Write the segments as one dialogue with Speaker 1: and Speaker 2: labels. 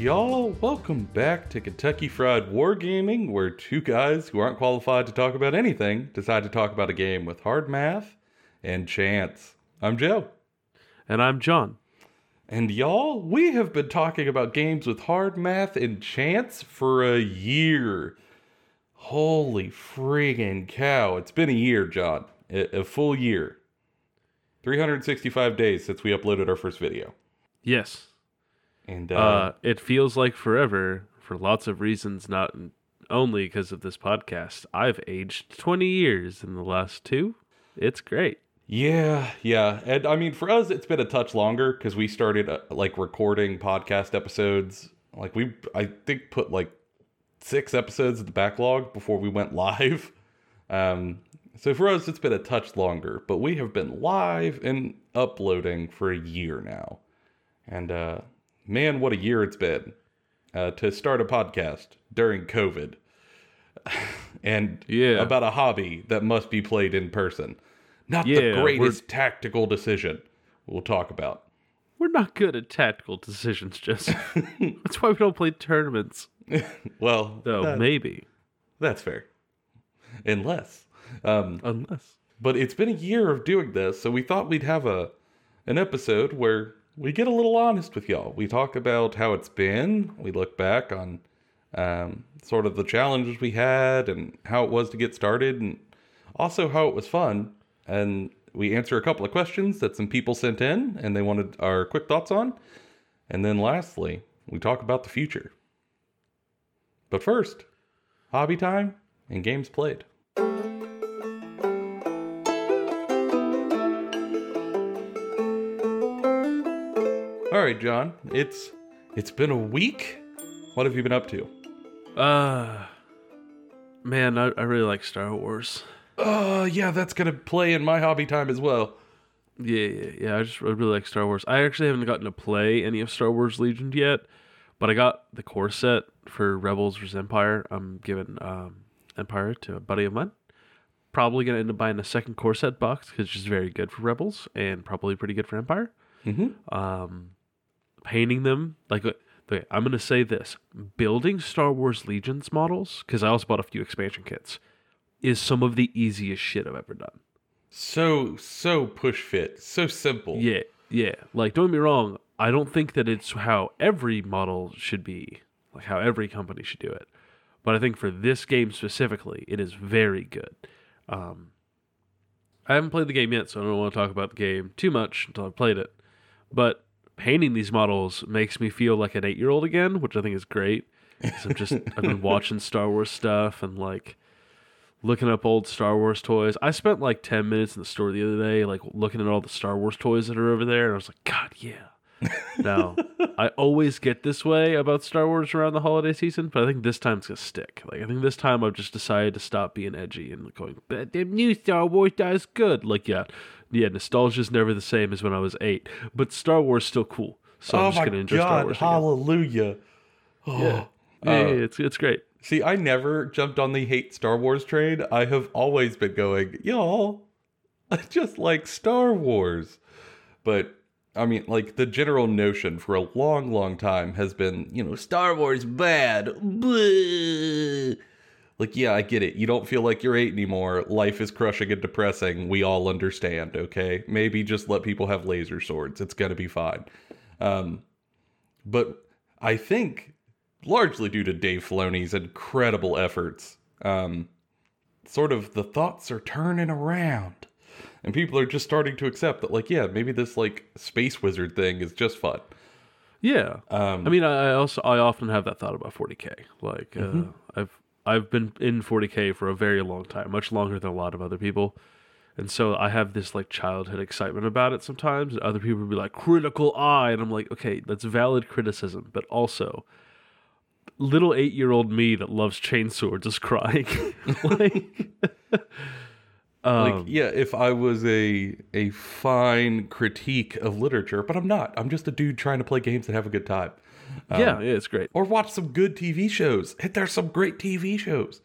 Speaker 1: Y'all, welcome back to Kentucky Fried Wargaming, where two guys who aren't qualified to talk about anything decide to talk about a game with hard math and chance. I'm Joe.
Speaker 2: And I'm John.
Speaker 1: And y'all, we have been talking about games with hard math and chance for a year. Holy friggin' cow. It's been a year, John. A, a full year. 365 days since we uploaded our first video.
Speaker 2: Yes.
Speaker 1: And uh,
Speaker 2: Uh, it feels like forever for lots of reasons, not only because of this podcast. I've aged 20 years in the last two. It's great.
Speaker 1: Yeah, yeah. And I mean, for us, it's been a touch longer because we started uh, like recording podcast episodes. Like, we, I think, put like six episodes in the backlog before we went live. Um, so for us, it's been a touch longer, but we have been live and uploading for a year now. And uh, man, what a year it's been uh, to start a podcast during COVID and
Speaker 2: Yeah.
Speaker 1: about a hobby that must be played in person. Not
Speaker 2: Yeah,
Speaker 1: the greatest tactical decision we'll talk about.
Speaker 2: We're not good at tactical decisions, just that's why we don't play tournaments.
Speaker 1: Well,
Speaker 2: Though
Speaker 1: that-
Speaker 2: maybe,
Speaker 1: that's fair. Unless. Um,
Speaker 2: unless
Speaker 1: but it's been a year of doing this, so we thought we'd have a an episode where we get a little honest with y'all. We talk about how it's been. We look back on um, sort of the challenges we had and how it was to get started, and also how it was fun. And we answer a couple of questions that some people sent in and they wanted our quick thoughts on. And then lastly, we talk about the future. But first, hobby time and games played. All right, John. It's it's been a week. What have you been up to?
Speaker 2: uh man, I, I really like Star Wars.
Speaker 1: Oh, yeah, that's gonna play in my hobby time as well.
Speaker 2: Yeah, yeah, yeah. I just I really like Star Wars. I actually haven't gotten to play any of Star Wars Legion yet, but I got the core set for Rebels vs Empire. I'm giving um, Empire to a buddy of mine. Probably gonna end up buying a second core set box because it's just very good for Rebels and probably pretty good for Empire.
Speaker 1: Mm-hmm.
Speaker 2: Um, painting them like uh, okay, I'm gonna say this: building Star Wars Legions models because I also bought a few expansion kits is some of the easiest shit I've ever done.
Speaker 1: So so push fit, so simple.
Speaker 2: Yeah, yeah. Like, don't get me wrong. I don't think that it's how every model should be, like how every company should do it. But I think for this game specifically, it is very good. Um, I haven't played the game yet, so I don't want to talk about the game too much until I've played it. But painting these models makes me feel like an eight-year-old again, which I think is great. Because I'm just I've been watching Star Wars stuff and like looking up old Star Wars toys. I spent like 10 minutes in the store the other day, like looking at all the Star Wars toys that are over there. And I was like, God, yeah. now, I always get this way about Star Wars around the holiday season, but I think this time it's going to stick. Like, I think this time I've just decided to stop being edgy and going, but the new Star Wars is good. Like, yeah, yeah, nostalgia's never the same as when I was eight, but Star Wars still cool. So
Speaker 1: oh
Speaker 2: I'm just going to enjoy Star
Speaker 1: god!
Speaker 2: Wars. again.
Speaker 1: Hallelujah. Oh.
Speaker 2: Yeah. Yeah, yeah,
Speaker 1: Uh,
Speaker 2: yeah, it's, it's great.
Speaker 1: See, I never jumped on the hate Star Wars train. I have always been going, y'all, I just like Star Wars. But I mean, like the general notion for a long, long time has been, you know, Star Wars bad. Bleh. Like, yeah, I get it. You don't feel like you're eight anymore. Life is crushing and depressing. We all understand, okay? Maybe just let people have laser swords. It's gonna be fine. Um, but I think largely due to Dave Filoni's incredible efforts, um, sort of the thoughts are turning around, and people are just starting to accept that, like, yeah, maybe this like space wizard thing is just fun.
Speaker 2: Yeah.
Speaker 1: Um,
Speaker 2: I mean, I also I often have that thought about 40k. Like, uh, I've I've been in 40k for a very long time, much longer than a lot of other people, and so I have this like childhood excitement about it. Sometimes and other people will be like critical eye, and I'm like, okay, that's valid criticism, but also little eight year old me that loves chainswords is crying. like, um,
Speaker 1: like, yeah, if I was a a fine critique of literature, but I'm not. I'm just a dude trying to play games and have a good time.
Speaker 2: yeah, yeah, it's great.
Speaker 1: or watch some good TV shows. There's some great TV shows.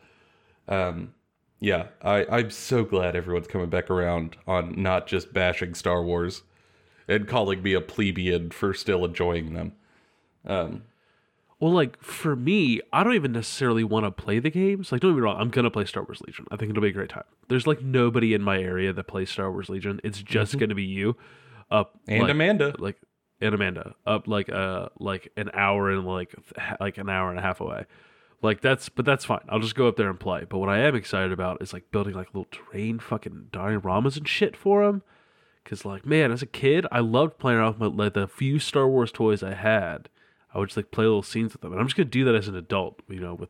Speaker 1: Um, yeah, I, I'm so glad everyone's coming back around on not just bashing Star Wars and calling me a plebeian for still enjoying them. Um,
Speaker 2: Well, like for me, I don't even necessarily want to play the games. Like, don't get me wrong, I'm gonna play Star Wars Legion. I think it'll be a great time. There's like nobody in my area that plays Star Wars Legion. It's just gonna be you, up
Speaker 1: and
Speaker 2: like,
Speaker 1: Amanda.
Speaker 2: like and Amanda up like uh like an hour and like like an hour and a half away. Like that's but that's fine. I'll just go up there and play. But what I am excited about is like building like little terrain fucking dioramas and shit for them. Cause like man, as a kid, I loved playing around with my, like the few Star Wars toys I had. I would just like play little scenes with them, and I'm just gonna do that as an adult, you know, with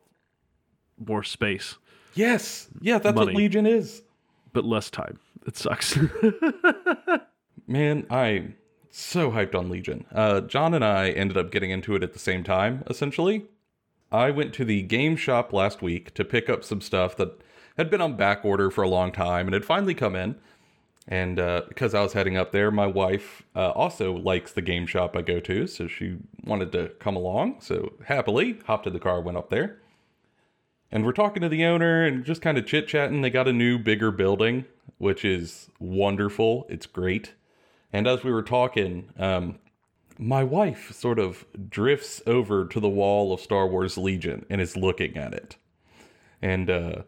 Speaker 2: more space
Speaker 1: Yes. Yeah, that's
Speaker 2: Money.
Speaker 1: what Legion is.
Speaker 2: but less time. It sucks.
Speaker 1: Man, I'm so hyped on Legion. Uh, John and I ended up getting into it at the same time, essentially. I went to the game shop last week to pick up some stuff that had been on back order for a long time and had finally come in. And uh, because I was heading up there, my wife uh, also likes the game shop I go to, so she wanted to come along. So happily hopped in the car, went up there. And we're talking to the owner and just kind of chit chatting. They got a new, bigger building, which is wonderful. It's great. And as we were talking, um, my wife sort of drifts over to the wall of Star Wars Legion and is looking at it. And uh,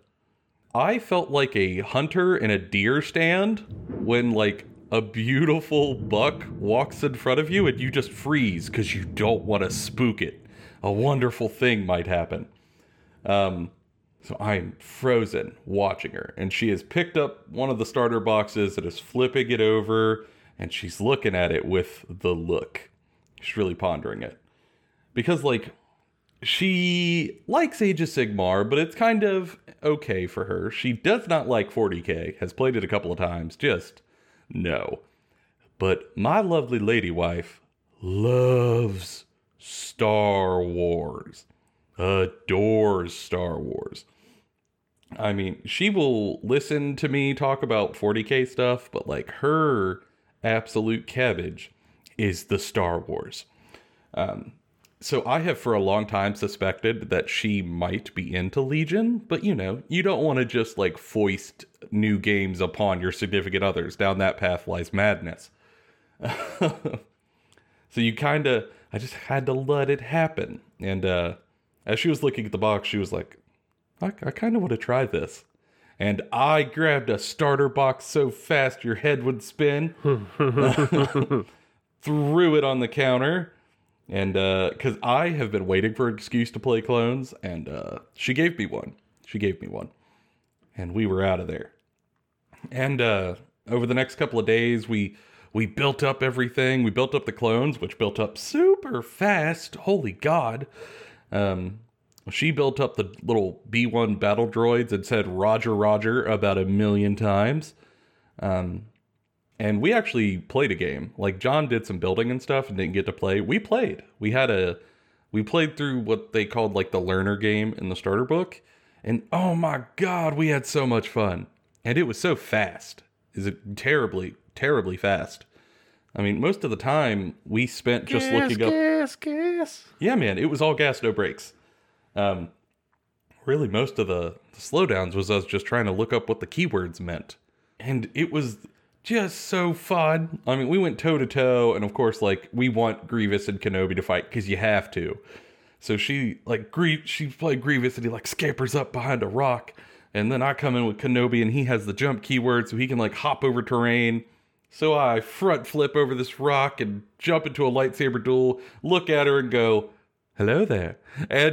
Speaker 1: I felt like a hunter in a deer stand when, like, a beautiful buck walks in front of you and you just freeze because you don't want to spook it. A wonderful thing might happen. Um, so I'm frozen watching her, and she has picked up one of the starter boxes and is flipping it over, and she's looking at it with the look. She's really pondering it. Because, like, she likes Age of Sigmar, but it's kind of okay for her. She does not like 40k, has played it a couple of times, just no. But my lovely lady wife loves Star Wars adores Star Wars. I mean, she will listen to me talk about 40k stuff, but like her absolute cabbage is the Star Wars. Um, so I have for a long time suspected that she might be into Legion, but you know, you don't want to just like foist new games upon your significant others. Down that path lies madness. so you kind of, I just had to let it happen. And uh, as she was looking at the box, she was like, I, I kind of want to try this. And I grabbed a starter box so fast your head would spin, threw it on the counter, and because I have been waiting for an excuse to play clones, and uh, she gave me one. She gave me one. And we were out of there. And uh, over the next couple of days, we we built up everything. We built up the clones, which built up super fast. Holy God! Um, she built up the little B1 battle droids and said Roger, Roger about a million times. Um, and we actually played a game. Like John did some building and stuff and didn't get to play. We played. We had a we played through what they called like the learner game in the starter book. And oh my god, we had so much fun. And it was so fast. Is it terribly, terribly fast. I mean, most of the time we spent just looking up
Speaker 2: gas, gas.
Speaker 1: yeah, man, it was all gas, no brakes. Um, really, most of the, the slowdowns was us just trying to look up what the keywords meant, and it was just so fun. I mean, we went toe to toe, and of course, like we want Grievous and Kenobi to fight because you have to. So she like Grie- she played Grievous, and he like scampers up behind a rock, and then I come in with Kenobi, and he has the jump keyword, so he can like hop over terrain. So I front flip over this rock and jump into a lightsaber duel, look at her and go, hello there.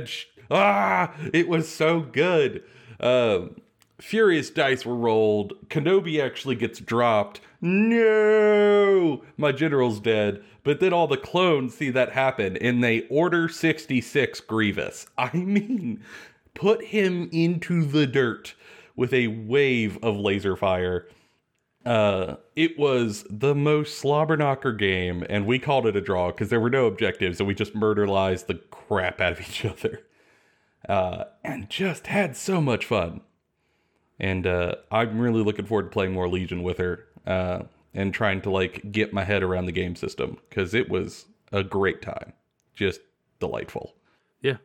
Speaker 1: Sh- ah, it was so good. Um, furious dice were rolled. Kenobi actually gets dropped. No, my general's dead. But then all the clones see that happen and they order 66 Grievous. I mean, put him into the dirt with a wave of laser fire. Uh, it was the most slobber knocker game, and we called it a draw because there were no objectives, and we just murderized the crap out of each other. Uh, and just had so much fun. And uh, I'm really looking forward to playing more Legion with her uh, and trying to like get my head around the game system because it was a great time. Just delightful.
Speaker 2: Yeah.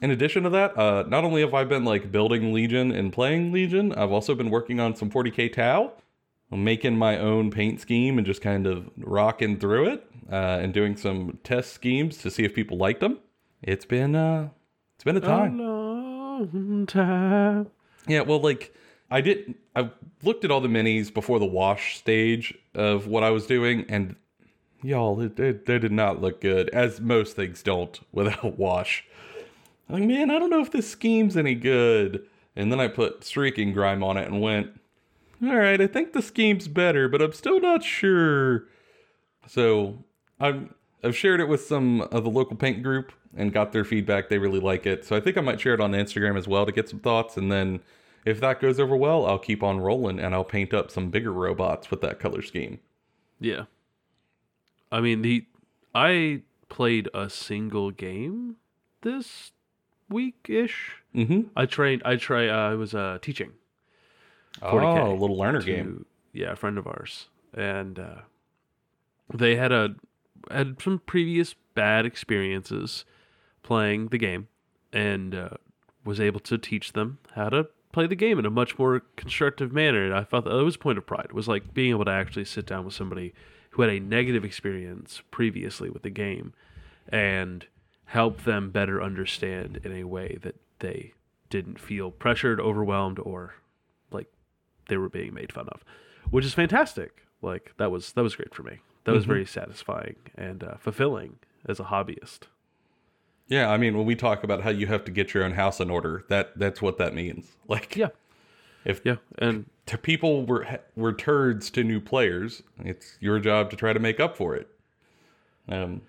Speaker 1: In addition to that, uh, not only have I been like building Legion and playing Legion, I've also been working on some 40k Tau. I'm making my own paint scheme and just kind of rocking through it uh, and doing some test schemes to see if people liked them. It's been uh, it's been a time.
Speaker 2: A long time.
Speaker 1: Yeah, well, like I didn't. I looked at all the minis before the wash stage of what I was doing, and y'all, it, it, they did not look good, as most things don't without wash. I'm like, man, I don't know if this scheme's any good. And then I put streaking grime on it and went, all right, I think the scheme's better, but I'm still not sure. So I've I've shared it with some of the local paint group and got their feedback. They really like it. So I think I might share it on Instagram as well to get some thoughts. And then if that goes over well, I'll keep on rolling and I'll paint up some bigger robots with that color scheme.
Speaker 2: Yeah. I mean, the I played a single game this week ish.
Speaker 1: Mm-hmm.
Speaker 2: I trained. I try. Uh, I was uh, teaching.
Speaker 1: Oh,
Speaker 2: 40K
Speaker 1: a little learner
Speaker 2: to-
Speaker 1: game.
Speaker 2: Yeah, a friend of ours, and uh, they had a had some previous bad experiences playing the game, and uh, was able to teach them how to play the game in a much more constructive manner. And I thought that was a point of pride. Was like being able to actually sit down with somebody who had a negative experience previously with the game, and help them better understand in a way that they didn't feel pressured, overwhelmed, or like they were being made fun of, which is fantastic. Like that was that was great for me. That was
Speaker 1: Mhm.
Speaker 2: very satisfying and uh, fulfilling as a hobbyist.
Speaker 1: Yeah, I mean, when we talk about how you have to get your own house in order, that that's what that means. Like,
Speaker 2: Yeah,
Speaker 1: if
Speaker 2: yeah, and
Speaker 1: to people were were turds to new players, it's your job to try to make up for it. Um,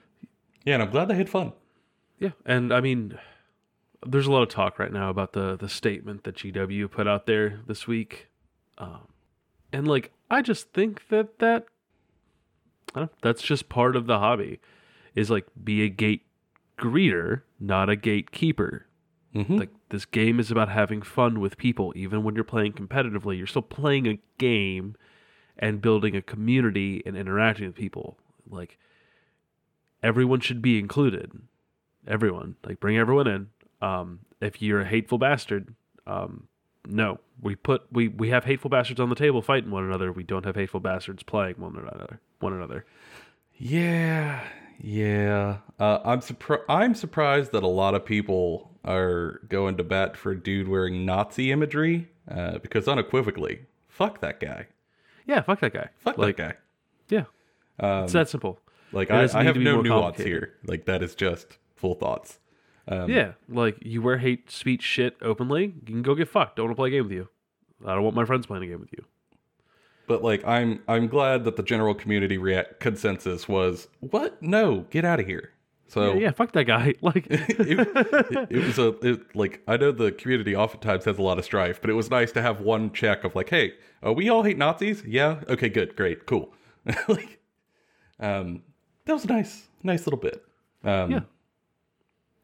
Speaker 1: yeah, and I'm glad they had fun.
Speaker 2: yeah, and I mean, there's a lot of talk right now about the the statement that GW put out there this week, um, and like I just think that that I don't, that's just part of the hobby, is like be a gate greeter, not a gatekeeper.
Speaker 1: Mm-hmm.
Speaker 2: Like this game is about having fun with people. Even when you're playing competitively, you're still playing a game and building a community and interacting with people. Like everyone should be included. Everyone, like bring everyone in. Um, if you're a hateful bastard, um, no, we put we we have hateful bastards on the table fighting one another. We don't have hateful bastards playing one another. One another.
Speaker 1: Yeah, yeah. Uh, I'm surprised. I'm surprised that a lot of people are going to bat for a dude wearing Nazi imagery uh, because unequivocally, fuck that guy.
Speaker 2: Yeah, fuck that guy.
Speaker 1: Fuck
Speaker 2: like,
Speaker 1: that guy.
Speaker 2: Yeah,
Speaker 1: Um,
Speaker 2: it's that simple.
Speaker 1: like I, I have no nuance here. Like that is just full thoughts. Um,
Speaker 2: Yeah, like you wear hate speech shit openly, you can go get fucked. Don't want to play a game with you. I don't want my friends playing a game with you.
Speaker 1: But like I'm I'm glad that the general community react consensus was what? No, get out of here. So
Speaker 2: yeah, yeah, fuck that guy. Like,
Speaker 1: it, it, it was a it, like I know the community oftentimes has a lot of strife, but it was nice to have one check of like, hey, uh, we all hate Nazis. Yeah, okay, good, great, cool. like, um, that was a nice, nice little bit. Um,
Speaker 2: Yeah.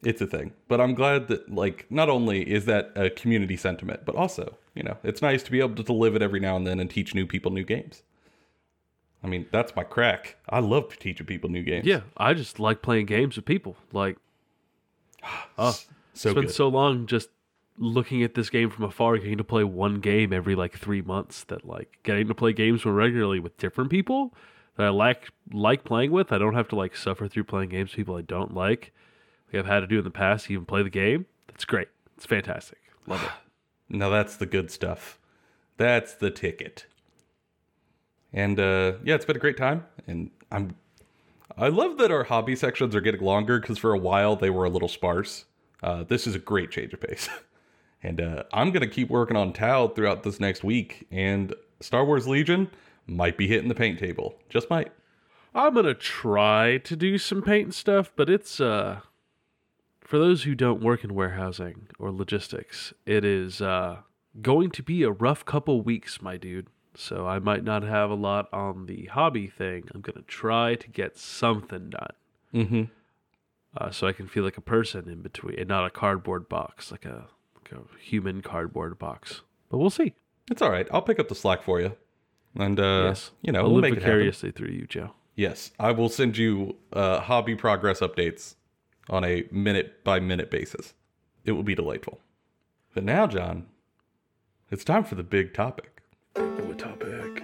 Speaker 1: It's a thing. But I'm glad that like not only is that a community sentiment, but also you know it's nice to be able to, live it every now and then and teach new people new games. I mean, that's my crack. I love teaching people new games.
Speaker 2: yeah, I just like playing games with people. Like, oh,
Speaker 1: so
Speaker 2: it's been
Speaker 1: good.
Speaker 2: so long just looking at this game from afar, getting to play one game every like three months. That like getting to play games more regularly with different people that I like like playing with. I don't have to like suffer through playing games with people I don't like. I've had to do in the past, even play the game. That's great. It's fantastic. Love it.
Speaker 1: Now that's the good stuff. That's the ticket. And uh, yeah, it's been a great time, and I'm. I love that our hobby sections are getting longer because for a while they were a little sparse. Uh, this is a great change of pace, and uh, I'm gonna keep working on Tau throughout this next week. And Star Wars Legion might be hitting the paint table, just might.
Speaker 2: I'm gonna try to do some paint stuff, but it's uh for those who don't work in warehousing or logistics, it is uh going to be a rough couple weeks, my dude. So I might not have a lot on the hobby thing. I'm gonna try to get something done.
Speaker 1: Mm-hmm.
Speaker 2: Uh, so I can feel like a person in between and not a cardboard box, like a like a human cardboard box. But we'll see.
Speaker 1: It's all right. I'll pick up the slack for you, and uh,
Speaker 2: yes.
Speaker 1: you know
Speaker 2: I'll
Speaker 1: we'll
Speaker 2: live
Speaker 1: make it happen.
Speaker 2: vicariously through you, Joe.
Speaker 1: Yes, I will send you uh, hobby progress updates on a minute by minute basis. It will be delightful. But now, John, it's time for the big topic.
Speaker 2: Big topic.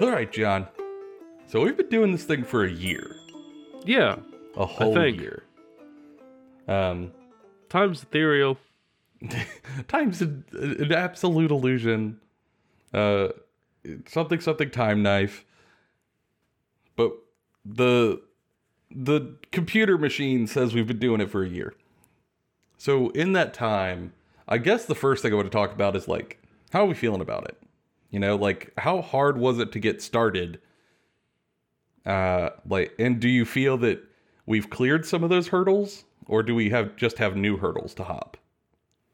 Speaker 1: All right, John. So we've been doing this thing for a year,
Speaker 2: Yeah.
Speaker 1: a whole
Speaker 2: think.
Speaker 1: year. Um,
Speaker 2: Time's ethereal.
Speaker 1: time's an, an absolute illusion. Uh, something something time knife. But the the computer machine says we've been doing it for a year. So in that time, I guess the first thing I want to talk about is like how are we feeling about it? You know, like how hard was it to get started? Uh like and do you feel that we've cleared some of those hurdles or do we have just have new hurdles to hop?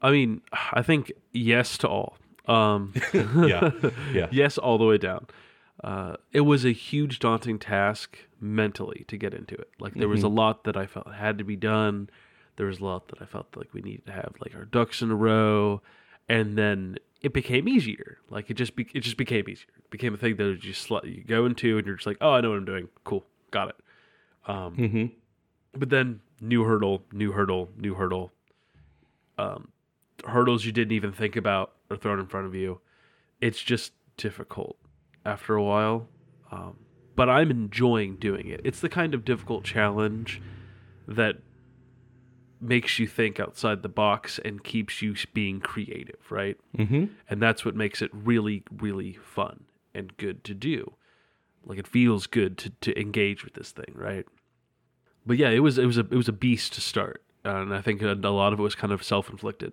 Speaker 2: I mean, I think yes to all. Um,
Speaker 1: Yeah. Yeah.
Speaker 2: yes, all the way down. Uh, it was a huge, daunting task mentally to get into it. Like there was a lot that I felt had to be done. There was a lot that I felt like we needed to have like our ducks in a row, and then it became easier. Like it just be- it just became easier. It became a thing that you just let you go into, and you're just like, oh, I know what I'm doing. Cool, got it. Um,
Speaker 1: hmm
Speaker 2: but then new hurdle, new hurdle, new hurdle. Um, hurdles you didn't even think about are thrown in front of you. It's just difficult after a while. Um, but I'm enjoying doing it. It's the kind of difficult challenge that makes you think outside the box and keeps you being creative, right?
Speaker 1: hmm
Speaker 2: and that's what makes it really really fun and good to do like it feels good to, to engage with this thing right but yeah it was it was a it was a beast to start and i think a, a lot of it was kind of self-inflicted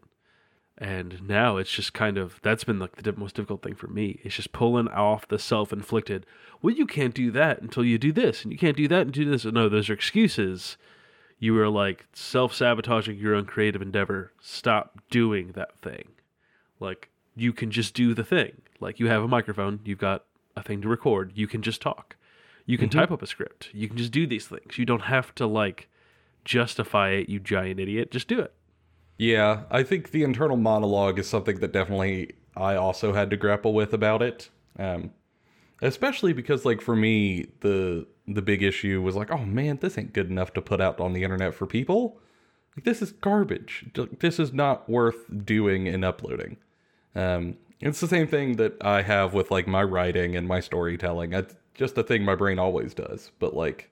Speaker 2: and now it's just kind of that's been like the most difficult thing for me it's just pulling off the self-inflicted well you can't do that until you do this and you can't do that and do this no those are excuses you were like self-sabotaging your own creative endeavor stop doing that thing like you can just do the thing. Like you have a microphone, you've got a thing to record, you can just talk. You can mm-hmm. type up a script. You can just do these things. You don't have to like justify it, you giant idiot. Just do it.
Speaker 1: Yeah, I think the internal monologue is something that definitely I also had to grapple with about it. Um, especially because, like, for me, the the big issue was like, oh man, this ain't good enough to put out on the internet for people. Like, this is garbage. This is not worth doing and uploading. Um, it's the same thing that I have with like my writing and my storytelling. It's just a thing my brain always does. But like,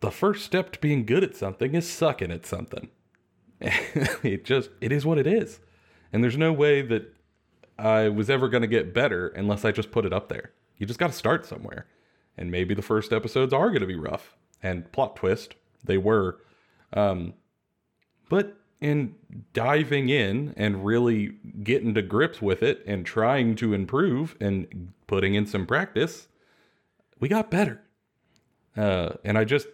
Speaker 1: the first step to being good at something is sucking at something. it just it is what it is. And there's no way that i was ever going to get better unless i just put it up there. You just got to start somewhere. And maybe the first episodes are going to be rough and plot twist they were. Um but in diving in and really getting to grips with it and trying to improve and putting in some practice we got better. Uh and i just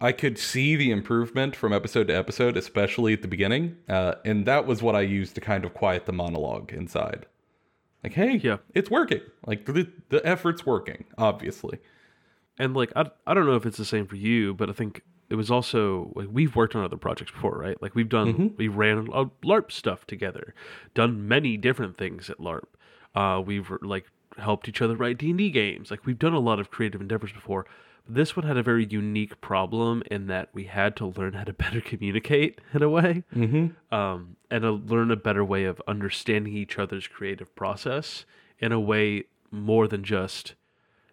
Speaker 1: I could see the improvement from episode to episode, especially at the beginning. Uh, and that was what I used to kind of quiet the monologue inside. Like, hey,
Speaker 2: Yeah.
Speaker 1: it's working. Like, the, the effort's working, obviously.
Speaker 2: And like I I don't know if it's the same for you, but I think it was also like we've worked on other projects before, right? Like we've done we ran a LARP stuff together, done many different things at LARP. Uh, we've like helped each other write D and D games. Like we've done a lot of creative endeavors before. This one had a very unique problem in that we had to learn how to better communicate in a way,
Speaker 1: Mm-hmm.
Speaker 2: um, and to learn a better way of understanding each other's creative process in a way more than just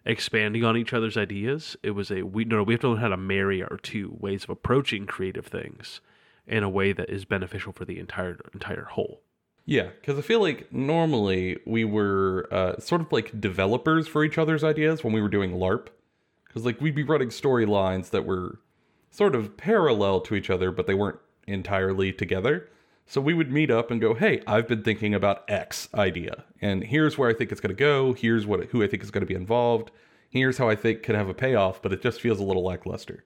Speaker 2: expanding on each other's ideas. It was a we no, no we have to learn how to marry our two ways of approaching creative things in a way that is beneficial for the entire entire whole.
Speaker 1: Yeah, because I feel like normally we were uh, sort of like developers for each other's ideas when we were doing LARP. Because like we'd be running storylines that were sort of parallel to each other, but they weren't entirely together. So we would meet up and go, "Hey, I've been thinking about X idea, and here's where I think it's going to go. Here's what who I think is going to be involved. Here's how I think could have a payoff, but it just feels a little lackluster."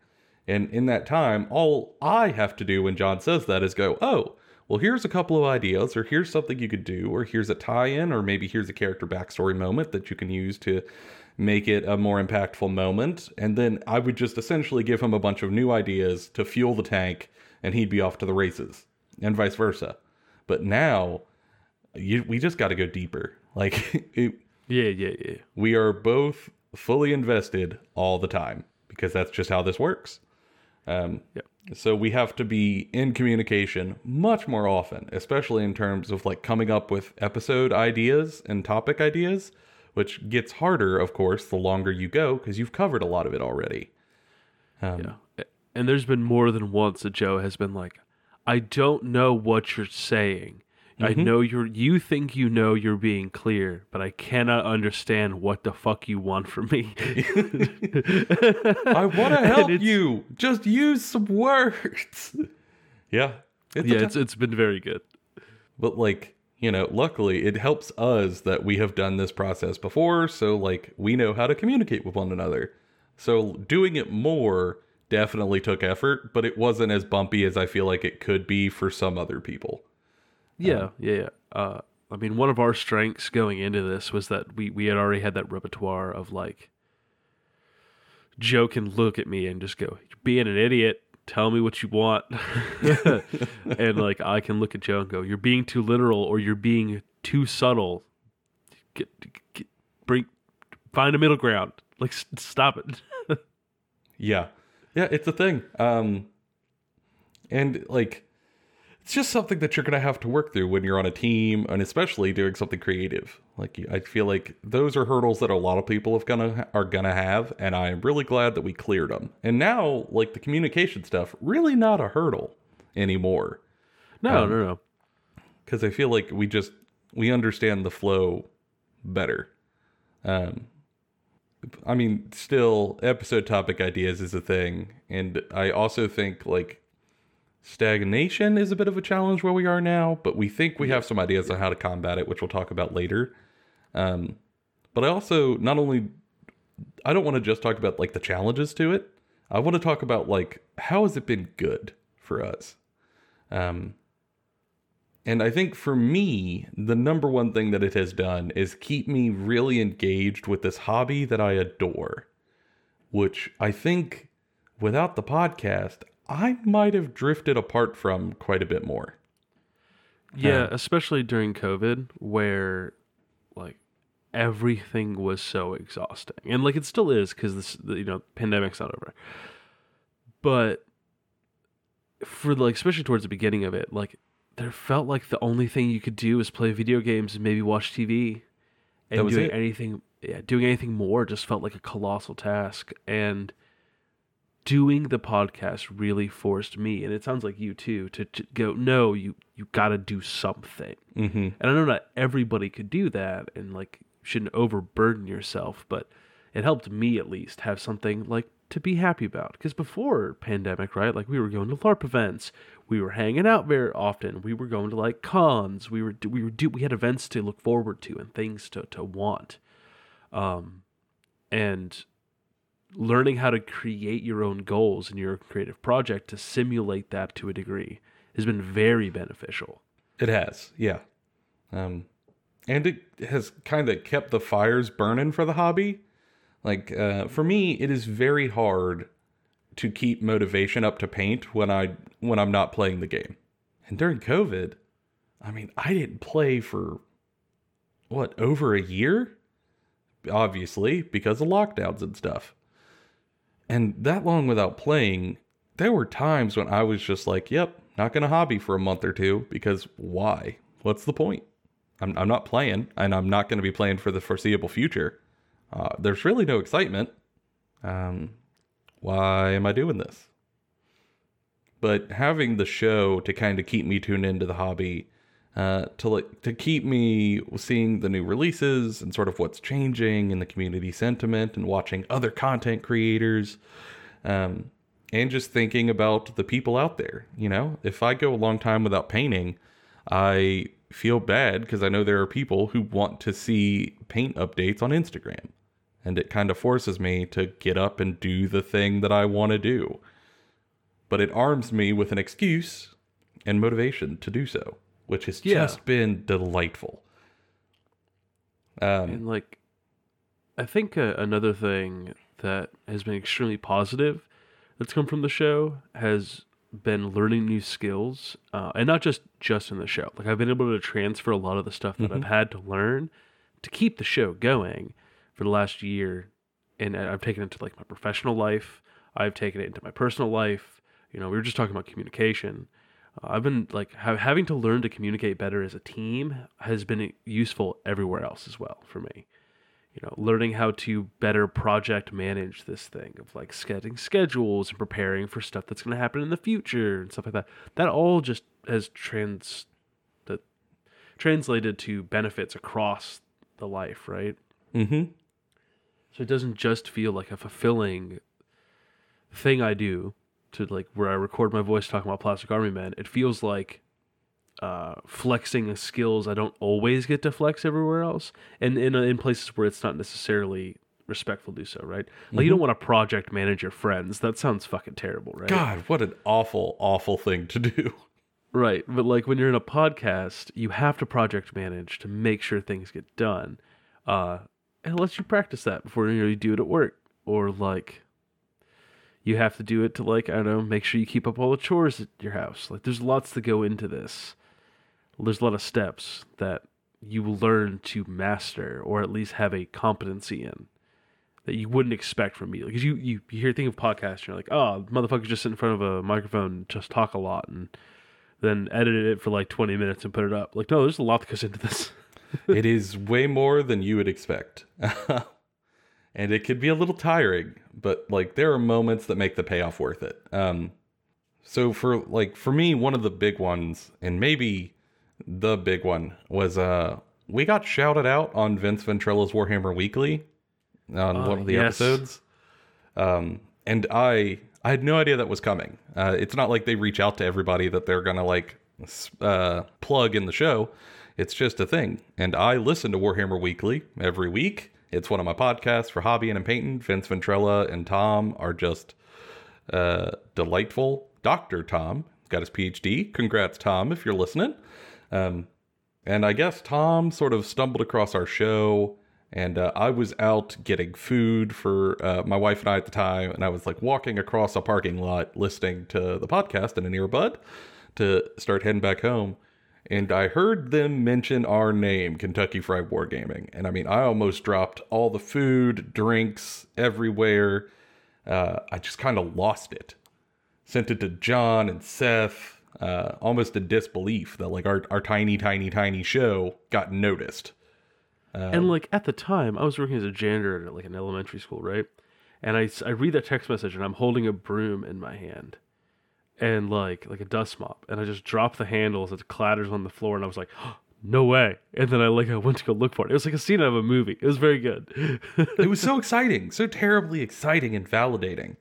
Speaker 1: And in that time, all I have to do when John says that is go, "Oh, well, here's a couple of ideas, or here's something you could do, or here's a tie-in, or maybe here's a character backstory moment that you can use to make it a more impactful moment." And then I would just essentially give him a bunch of new ideas to fuel the tank, and he'd be off to the races, and vice versa. But now, you, we just got to go deeper. Like it,
Speaker 2: Yeah, yeah, yeah.
Speaker 1: We are both fully invested all the time because that's just how this works. Um,
Speaker 2: Yeah.
Speaker 1: So we have to be in communication much more often, especially in terms of like coming up with episode ideas and topic ideas, which gets harder, of course, the longer you go because you've covered a lot of it already.
Speaker 2: Um, yeah. And there's been more than once that Joe has been like, I don't know what you're saying. I mm-hmm. know you're you think you know you're being clear, but I cannot understand what the fuck you want from me.
Speaker 1: I want to help you. Just use some words. yeah. It's
Speaker 2: yeah, it's it's been very good.
Speaker 1: But like, you know, luckily it helps us that we have done this process before, so like we know how to communicate with one another. So doing it more definitely took effort, but it wasn't as bumpy as I feel like it could be for some other people.
Speaker 2: Yeah, yeah, yeah. Uh, I mean, one of our strengths going into this was that we we had already had that repertoire of like, Joe can look at me and just go, "You're being an idiot. Tell me what you want," and like I can look at Joe and go, "You're being too literal, or you're being too subtle. Get, get bring, find a middle ground. Like, stop it."
Speaker 1: Yeah. Yeah, it's a thing. Um and like it's just something that you're going to have to work through when you're on a team and especially doing something creative. Like I feel like those are hurdles that a lot of people have gonna are going to have and I'm really glad that we cleared them. And now like the communication stuff really not a hurdle anymore
Speaker 2: no,
Speaker 1: Um,
Speaker 2: no, no.
Speaker 1: cuz I feel like we just we understand the flow better. Um I mean, still, episode topic ideas is a thing. And I also think, like, stagnation is a bit of a challenge where we are now, but we think we have some ideas on how to combat it, which we'll talk about later. Um, but I also, not only, I don't want to just talk about, like, the challenges to it, I want to talk about, like, how has it been good for us? Um, and I think for me, the number one thing that it has done is keep me really engaged with this hobby that I adore, which I think without the podcast, I might have drifted apart from quite a bit more.
Speaker 2: Yeah, um, especially during COVID, where like everything was so exhausting, and like it still is because this, the, you know, pandemic's not over. But for like, especially towards the beginning of it, like there felt like the only thing you could do was play video games and maybe watch TV, and doing
Speaker 1: it.
Speaker 2: anything, yeah, doing anything more just felt like a colossal task, and doing the podcast really forced me and it sounds like you too to, to go no you you got to do something.
Speaker 1: Mm-hmm.
Speaker 2: and i know not everybody could do that and like shouldn't overburden yourself but it helped me at least have something like to be happy about. Because before pandemic right like we were going to larp events. We were hanging out very often. We were going to like cons. We were we were do we had events to look forward to and things to to want. Um and learning how to create your own goals in your creative project to simulate that to a degree has been very beneficial.
Speaker 1: It has, yeah. Um, and it has kind of kept the fires burning for the hobby. Like uh, for me, it is very hard to keep motivation up to paint when I when I'm not playing the game. And during COVID, I mean, I didn't play for what over a year, obviously because of lockdowns and stuff. And that long without playing, there were times when I was just like, "Yep, not gonna hobby for a month or two because why? What's the point? I'm I'm not playing, and I'm not going to be playing for the foreseeable future. Uh, there's really no excitement. Um, why am I doing this? But having the show to kind of keep me tuned into the hobby, uh, to like to keep me seeing the new releases and sort of what's changing in the community sentiment and watching other content creators, um, and just thinking about the people out there. You know, if I go a long time without painting, I feel bad because I know there are people who want to see paint updates on Instagram. And it kind of forces me to get up and do the thing that I want to do. But it arms me with an excuse and motivation to do so, which has
Speaker 2: Yeah.
Speaker 1: just been delightful. Um,
Speaker 2: And like, I think uh, another thing that has been extremely positive that's come from the show has been learning new skills, uh, and not just just in the show. Like I've been able to transfer a lot of the stuff that I've had to learn to keep the show going for the last year, and I've taken it to like my professional life. I've taken it into my personal life. You know, we were just talking about communication. I've been like ha- having to learn to communicate better as a team has been useful everywhere else as well for me. You know, learning how to better project manage this thing of like setting schedules and preparing for stuff that's going to happen in the future and stuff like that. That all just has trans that translated to benefits across the life, right?
Speaker 1: Mm-hmm.
Speaker 2: So it doesn't just feel like a fulfilling thing I do to like where I record my voice talking about Plastic Army Man, It feels like uh, flexing skills I don't always get to flex everywhere else, and in in places where it's not necessarily respectful to do so. Right? Like you don't want to project manage your friends. That sounds fucking terrible, right?
Speaker 1: God, what an awful, awful thing to do.
Speaker 2: Right. But like when you're in a podcast, you have to project manage to make sure things get done. Uh, and it lets you practice that before you, know, you do it at work. Or like you have to do it to like, I don't know, make sure you keep up all the chores at your house. Like there's lots to go into this. There's a lot of steps that you will learn to master or at least have a competency in that you wouldn't expect from me. Because you, you, you hear think of podcasts, and you're like, oh, motherfucker just sit in front of a microphone and just talk a lot and then edited it for like 20 minutes and put it up. Like, no, there's a lot that goes into this.
Speaker 1: it is way more than you would expect. and it could be a little tiring, but like there are moments that make the payoff worth it. Um so for like for me one of the big ones and maybe the big one was uh we got shouted out on Vince Venturella's Warhammer Weekly on
Speaker 2: Oh,
Speaker 1: one of the
Speaker 2: yes.
Speaker 1: episodes. Um and I I had no idea that was coming. Uh, it's not like they reach out to everybody that they're gonna like uh, plug in the show. It's just a thing. And I listen to Warhammer Weekly every week. It's one of my podcasts for hobbying and painting. Vince Venturella and Tom are just uh, delightful. Dr. Tom got his PhD. Congrats, Tom, if you're listening. Um, and I guess Tom sort of stumbled across our show, and uh, I was out getting food for uh, my wife and I at the time, and I was like walking across a parking lot listening to the podcast in an earbud to start heading back home. And I heard them mention our name, Kentucky Fried Wargaming. And I mean, I almost dropped all the food, drinks everywhere. Uh, I just kind of lost it. Sent it to John and Seth, uh, almost in disbelief that like our, our tiny, tiny, tiny show got noticed.
Speaker 2: and like at the time, I was working as a janitor at like an elementary school, right? And I, I read that text message and I'm holding a broom in my hand and like like a dust mop and I just drop the handle as it clatters on the floor and I was like, no way. And then I like I went to go look for it. It was like a scene out of a movie. It was very good.
Speaker 1: it was so exciting, so terribly exciting and validating.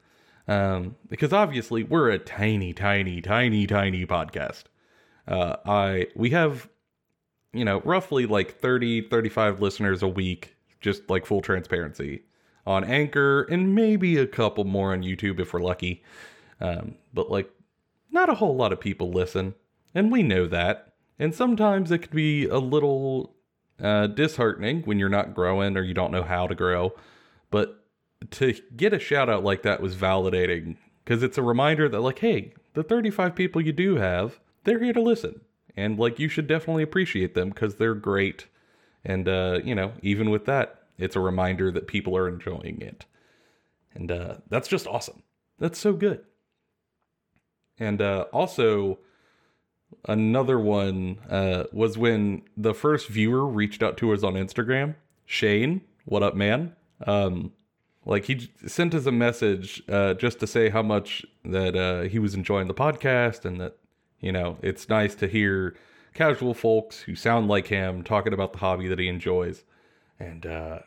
Speaker 1: Um, because obviously we're a tiny, tiny, tiny, tiny podcast. Uh, I we have, you know, roughly like 30, 35 listeners a week, just like full transparency on Anchor, and maybe a couple more on YouTube if we're lucky. Um, but like, not a whole lot of people listen, and we know that. And sometimes it can be a little uh, disheartening when you're not growing or you don't know how to grow. But to get a shout out like that was validating because it's a reminder that, like, hey, the 35 people you do have, they're here to listen. And, like, you should definitely appreciate them because they're great. And, uh, you know, even with that, it's a reminder that people are enjoying it. And uh, that's just awesome. That's so good. And uh, also, another one uh, was when the first viewer reached out to us on Instagram. Shane, what up, man? Um, like he sent us a message uh, just to say how much that uh, he was enjoying the podcast and that you know it's nice to hear casual folks who sound like him talking about the hobby that he enjoys. And uh,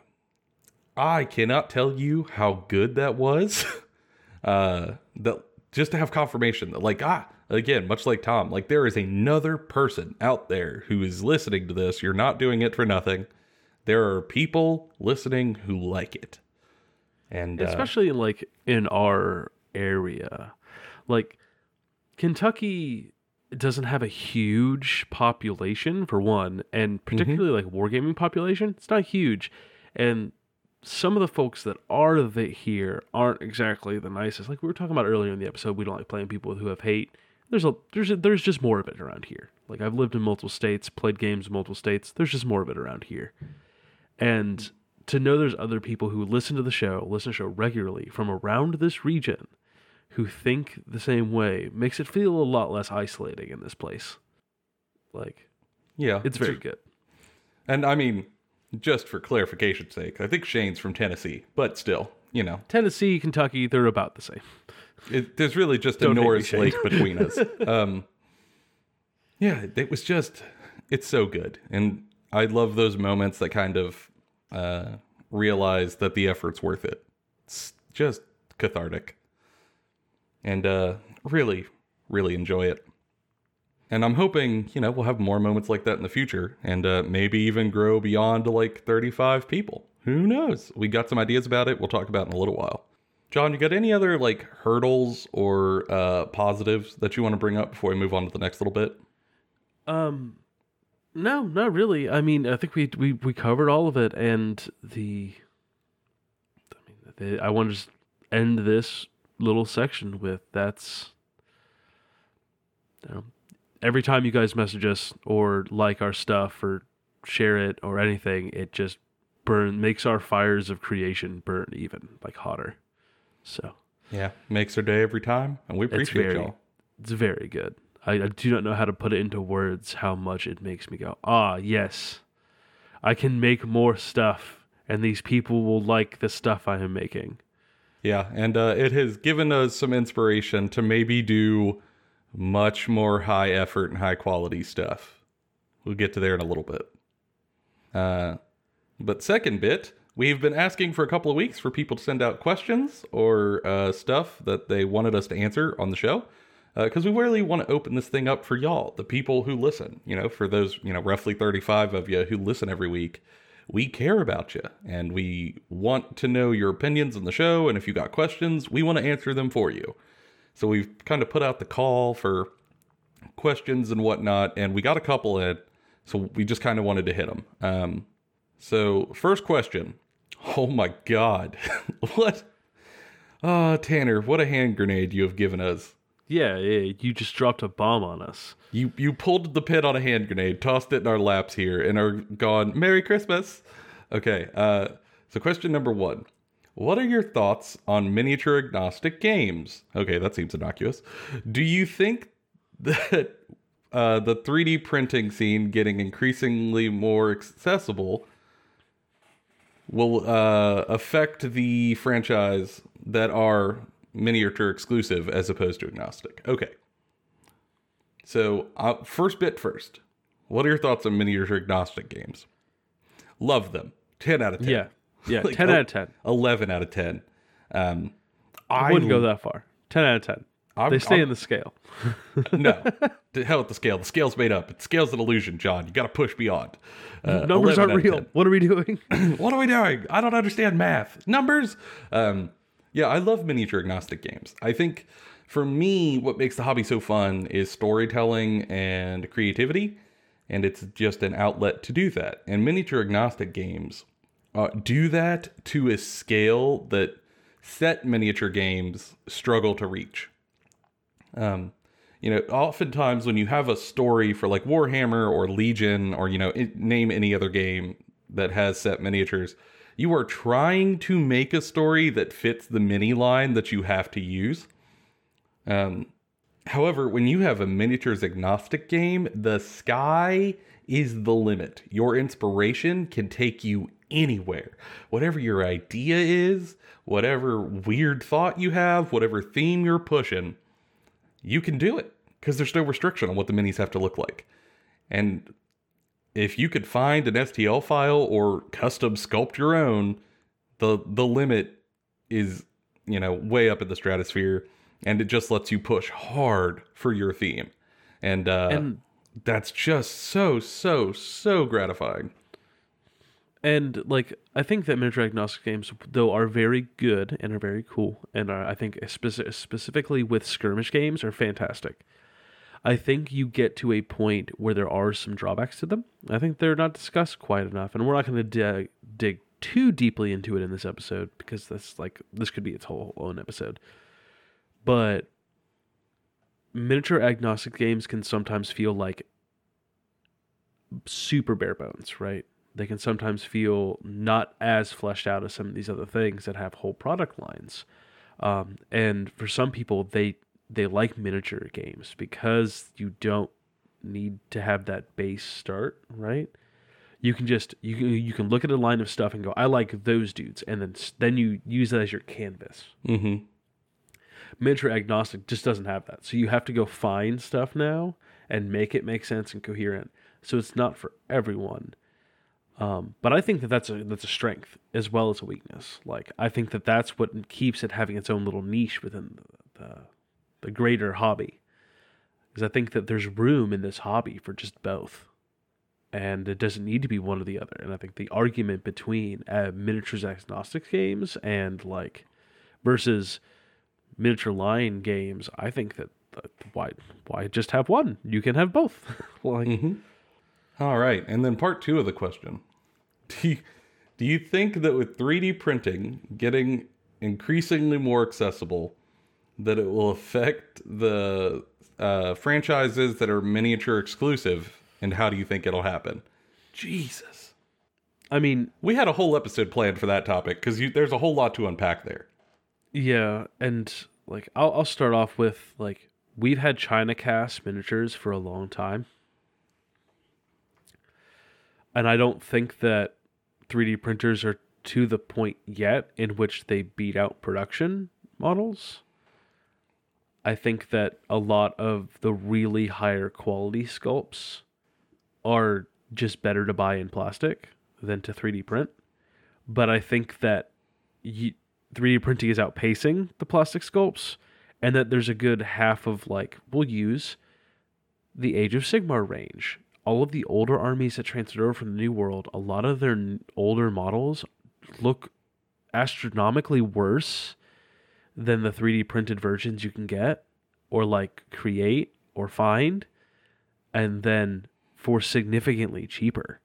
Speaker 1: I cannot tell you how good that was. uh, that just to have confirmation that like ah again much like tom like there is another person out there who is listening to this. You're not doing it for nothing. There are people listening who like it. And uh,
Speaker 2: especially in like in our area. Like kentucky doesn't have a huge population for one and particularly like wargaming population it's not huge. And some of the folks that are the, here aren't exactly the nicest. Like we were talking about earlier in the episode we don't like playing people who have hate. There's a there's a, there's just more of it around here. Like i've lived in multiple states played games in multiple states. There's just more of it around here. And to know there's other people who listen to the show, listen to the show regularly from around this region who think the same way makes it feel a lot less isolating in this place. Like,
Speaker 1: Yeah,
Speaker 2: it's very good.
Speaker 1: And I mean, just for clarification's sake, I think Shane's from Tennessee, but still, you know,
Speaker 2: Tennessee, Kentucky, they're about the same.
Speaker 1: it, there's really just a
Speaker 2: Don't hate me,
Speaker 1: Norris Lake between us. Um, yeah, it was just, it's so good, and I love those moments that kind of uh, realize that the effort's worth it. It's just cathartic, and uh, really, really enjoy it. And I'm hoping, you know, we'll have more moments like that in the future and uh, maybe even grow beyond like 35 people. Who knows? We got some ideas about it. We'll talk about in a little while. John, you got any other like hurdles or uh, positives that you want to bring up before we move on to the next little bit?
Speaker 2: Um, no, not really. I mean, I think we we we covered all of it, and the. I mean, the, I want to just end this little section with that's. You know, every time you guys message us or like our stuff or share it or anything, it just burn makes our fires of creation burn even like hotter. So
Speaker 1: Yeah, makes our day every time, and we
Speaker 2: it's
Speaker 1: appreciate
Speaker 2: very
Speaker 1: y'all.
Speaker 2: it's very good. I, I do not know how to put it into words how much it makes me go, ah, yes, I can make more stuff, and these people will like the stuff I am making.
Speaker 1: Yeah, and uh, it has given us some inspiration to maybe do much more high effort and high quality stuff. We'll get to there in a little bit. Uh, but second bit, we've been asking for a couple of weeks for people to send out questions or uh, stuff that they wanted us to answer on the show. Because we really want to open this thing up for y'all, the people who listen. You know, for those, you know, roughly 35 of you who listen every week we care about you and we want to know your opinions on the show. And if you got questions, we want to answer them for you. So we've kind of put out the call for questions and whatnot, and we got a couple in. So we just kind of wanted to hit them. Um, so, first question. Oh my God. what? Ah, Tanner, what a hand grenade you have given us.
Speaker 2: Yeah, yeah, you just dropped a bomb on us.
Speaker 1: You you pulled the pin on a hand grenade, tossed it in our laps here, and are gone. Merry Christmas. Okay. Uh, so question number one: What are your thoughts on miniature agnostic games? Okay, that seems innocuous. Do you think that uh, the 3D printing scene getting increasingly more accessible will uh, affect the franchise that are miniature exclusive as opposed to agnostic? Okay. So, uh, first bit first. What are your thoughts on miniature agnostic games? Love them. 10 out of 10.
Speaker 2: Yeah, yeah,
Speaker 1: Like,
Speaker 2: ten out of ten.
Speaker 1: 11 out of 10. Um,
Speaker 2: I wouldn't go that far. Ten out of ten.
Speaker 1: I'm-
Speaker 2: they stay
Speaker 1: I'm-
Speaker 2: in the scale.
Speaker 1: no. to hell with the scale. The scale's made up. The scale's an illusion, John. You got to push beyond. Uh,
Speaker 2: Numbers aren't real. What are we doing?
Speaker 1: what are we doing? I don't understand math. Numbers? Um, yeah, I love miniature agnostic games. I think for me, what makes the hobby so fun is storytelling and creativity, and it's just an outlet to do that. And miniature agnostic games uh, do that to a scale that set miniature games struggle to reach. Um, you know, oftentimes when you have a story for like Warhammer or Legion or, you know, name any other game that has set miniatures, you are trying to make a story that fits the mini line that you have to use. Um, however, when you have a miniatures agnostic game, the sky is the limit. Your inspiration can take you anywhere. Whatever your idea is, whatever weird thought you have, whatever theme you're pushing, you can do it because there's no restriction on what the minis have to look like. And if you could find an STL file or custom sculpt your own, the the limit is, you know, way up in the stratosphere and it just lets you push hard for your theme. And uh
Speaker 2: And-
Speaker 1: that's just so so so gratifying.
Speaker 2: And like I think that miniature agnostic games though are very good and are very cool and are I think speci- specifically with skirmish games are fantastic. I think you get to a point where there are some drawbacks to them. I think they're not discussed quite enough and we're not going to dig too deeply into it in this episode because that's like this could be its whole own episode. But miniature agnostic games can sometimes feel like super bare bones, right? They can sometimes feel not as fleshed out as some of these other things that have whole product lines. Um, and for some people, they they like miniature games because you don't need to have that base start, right? You can just you can, you can look at a line of stuff and go, I like those dudes, and then then you use that as your canvas.
Speaker 1: Mm-hmm.
Speaker 2: Miniature agnostic just doesn't have that, so you have to go find stuff now and make it make sense and coherent. So it's not for everyone. Um, but I think that that's a that's a strength as well as a weakness. Like I think that that's what keeps it having its own little niche within the the, the greater hobby. Because I think that there's room in this hobby for just both, and it doesn't need to be one or the other. And I think the argument between uh, miniatures agnostic games and like versus miniature line games, I think that, that why why just have one? You can have both. like
Speaker 1: Mm-hmm. All right, and then part two of the question: Do you, do you think that with 3D printing getting increasingly more accessible, that it will affect the uh, franchises that are miniature exclusive? And how do you think it'll happen? Jesus,
Speaker 2: I mean,
Speaker 1: we had a whole episode planned for that topic because there's a whole lot to unpack there.
Speaker 2: Yeah, and like I'll I'll start off with like we've had China cast miniatures for a long time. And I don't think that 3D printers are to the point yet in which they beat out production models. I think that a lot of the really higher quality sculpts are just better to buy in plastic than to 3D print. But I think that you, 3D printing is outpacing the plastic sculpts, and that there's a good half of like we'll use the Age of Sigmar range. All of the older armies that transferred over from the New World, a lot of their older models look astronomically worse than the 3D printed versions you can get or like create or find, and then for significantly cheaper.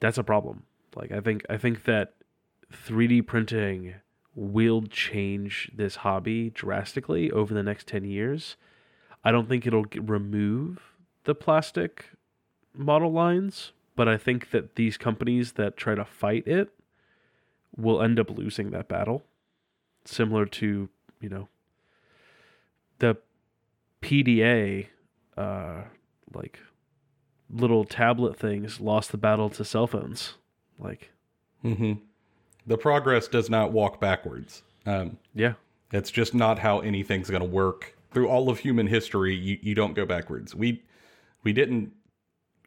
Speaker 2: That's a problem. Like I think I think that 3D printing will change this hobby drastically over the next 10 years. I don't think it'll remove the plastic model lines, but I think that these companies that try to fight it will end up losing that battle. Similar to, you know, the PDA, uh, like little tablet things lost the battle to cell phones. Like,
Speaker 1: hmm The progress does not walk backwards. Um,
Speaker 2: yeah,
Speaker 1: It's just not how anything's going to work. Through all of human history, you, you don't go backwards. We we didn't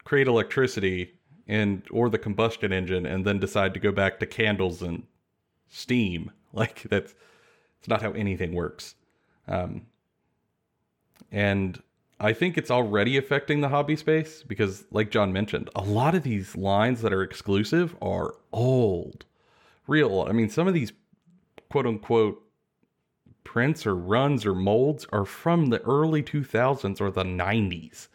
Speaker 1: create electricity and or the combustion engine and then decide to go back to candles and steam. Like that's it's not how anything works. Um, and I think it's already affecting the hobby space because, like John mentioned, a lot of these lines that are exclusive are old, real. I mean, some of these quote unquote prints or runs or molds are from the early 2000s or the 90s.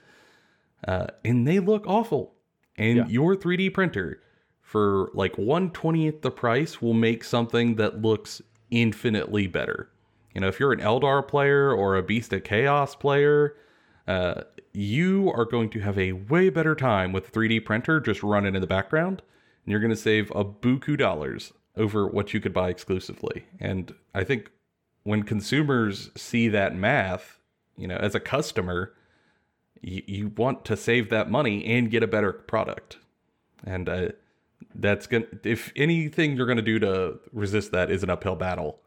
Speaker 1: Uh, and they look awful. And
Speaker 2: Yeah.
Speaker 1: your 3D printer for like 120th the price will make something that looks infinitely better. You know, if you're an Eldar player or a Beast of Chaos player, uh, you are going to have a way better time with a 3D printer just running in the background. And you're going to save a buku dollars over what you could buy exclusively. And I think when consumers see that math, you know, as a customer, you, you want to save that money and get a better product. And uh, that's going to, if anything you're going to do to resist that is an uphill battle.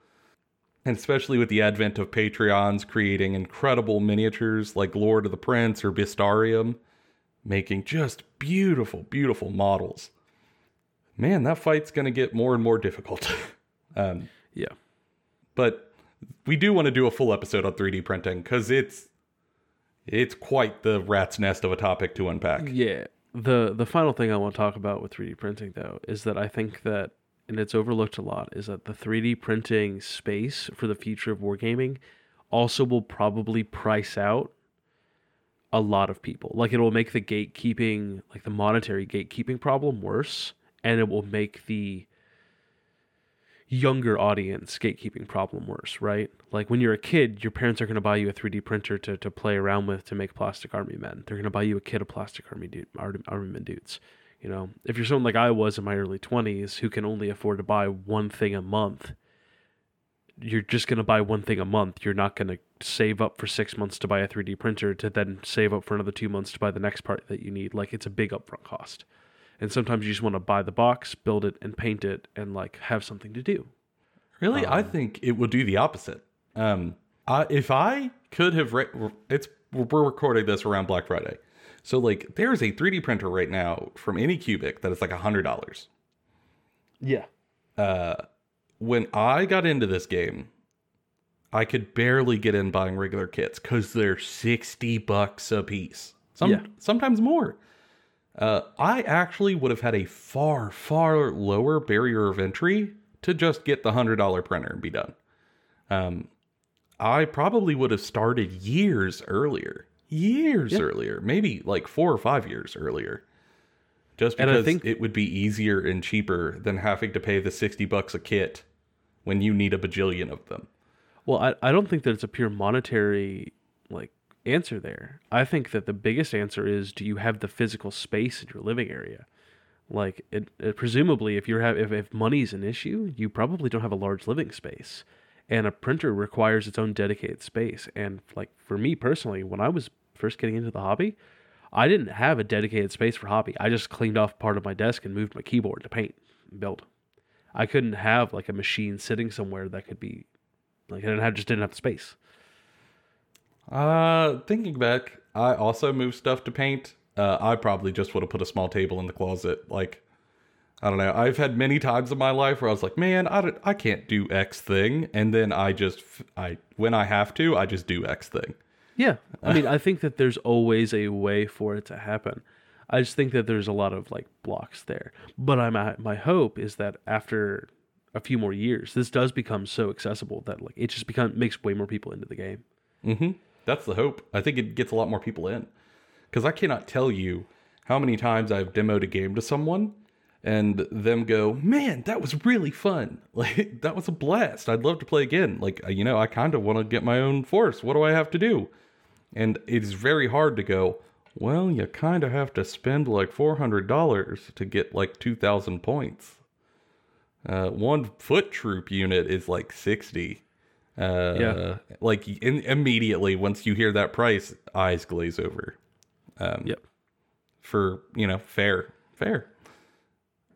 Speaker 1: And especially with the advent of Patreons creating incredible miniatures like Lord of the Print or Bestiarum, making just beautiful, beautiful models. Man, that fight's going to get more and more difficult. um,
Speaker 2: yeah.
Speaker 1: but we do want to do a full episode on 3D printing because it's it's quite the rat's nest of a topic to unpack.
Speaker 2: Yeah. The the final thing I want to talk about with 3D printing though is that I think that and it's overlooked a lot is that the 3D printing space for the future of wargaming also will probably price out a lot of people. Like it will make the gatekeeping, like the monetary gatekeeping problem worse and it will make the younger audience gatekeeping problem worse, right? Like when you're a kid, your parents are going to buy you a 3D printer to, to play around with to make plastic army men. They're going to buy you a kit of plastic army dude, army, army men dudes. You know, if you're someone like I was in my early 20s who can only afford to buy one thing a month, you're just going to buy one thing a month. You're not going to save up for six months to buy a 3D printer to then save up for another two months to buy the next part that you need. Like, it's a big upfront cost. And sometimes you just want to buy the box, build it, and paint it, and like have something to do.
Speaker 1: Really, I think it would do the opposite. Um, I, if I could have, re- it's we're recording this around Black Friday, so like there's a 3D printer right now from Anycubic that is like a hundred dollars.
Speaker 2: Yeah.
Speaker 1: Uh, When I got into this game, I could barely get in buying regular kits because they're sixty bucks a piece. Some
Speaker 2: Yeah.
Speaker 1: sometimes more. Uh, I actually would have had a far far lower barrier of entry to just get the hundred dollar printer and be done. Um, I probably would have started years earlier, years earlier, maybe like four or five years earlier, just because
Speaker 2: think-
Speaker 1: it would be easier and cheaper than having to pay the sixty bucks a kit when you need a bajillion of them.
Speaker 2: Well, I, I don't think that it's a pure monetary like answer there. I think that the biggest answer is do you have the physical space in your living area? Like it, it presumably if you're have if, if money's an issue, you probably don't have a large living space. And a printer requires its own dedicated space. And like for me personally, when I was first getting into the hobby, I didn't have a dedicated space for hobby. I just cleaned off part of my desk and moved my keyboard to paint and build. I couldn't have like a machine sitting somewhere that could be like I didn't have just didn't have the space.
Speaker 1: Uh, thinking back, I also moved stuff to paint. Uh, I probably just would have put a small table in the closet. Like, I don't know. I've had many times in my life where I was like, man, I, don't, I can't do X thing. And then I just, I when I have to, I just do X thing.
Speaker 2: Yeah. I mean, I think that there's always a way for it to happen. I just think that there's a lot of like blocks there. But I'm my hope is that after a few more years, this does become so accessible that like it just become makes way more people into the game.
Speaker 1: Mm-hmm. That's the hope. I think it gets a lot more people in. Because I cannot tell you how many times I've demoed a game to someone and them go, man, that was really fun. Like, that was a blast. I'd love to play again. Like, you know, I kind of want to get my own force. What do I have to do? And it's very hard to go, well, you kind of have to spend like $400 to get like 2,000 points. Uh, one foot troop unit is like 60. Uh,
Speaker 2: Yeah.
Speaker 1: Like in, immediately once you hear that price, eyes glaze over. Um,
Speaker 2: Yep.
Speaker 1: For you know, fair, fair.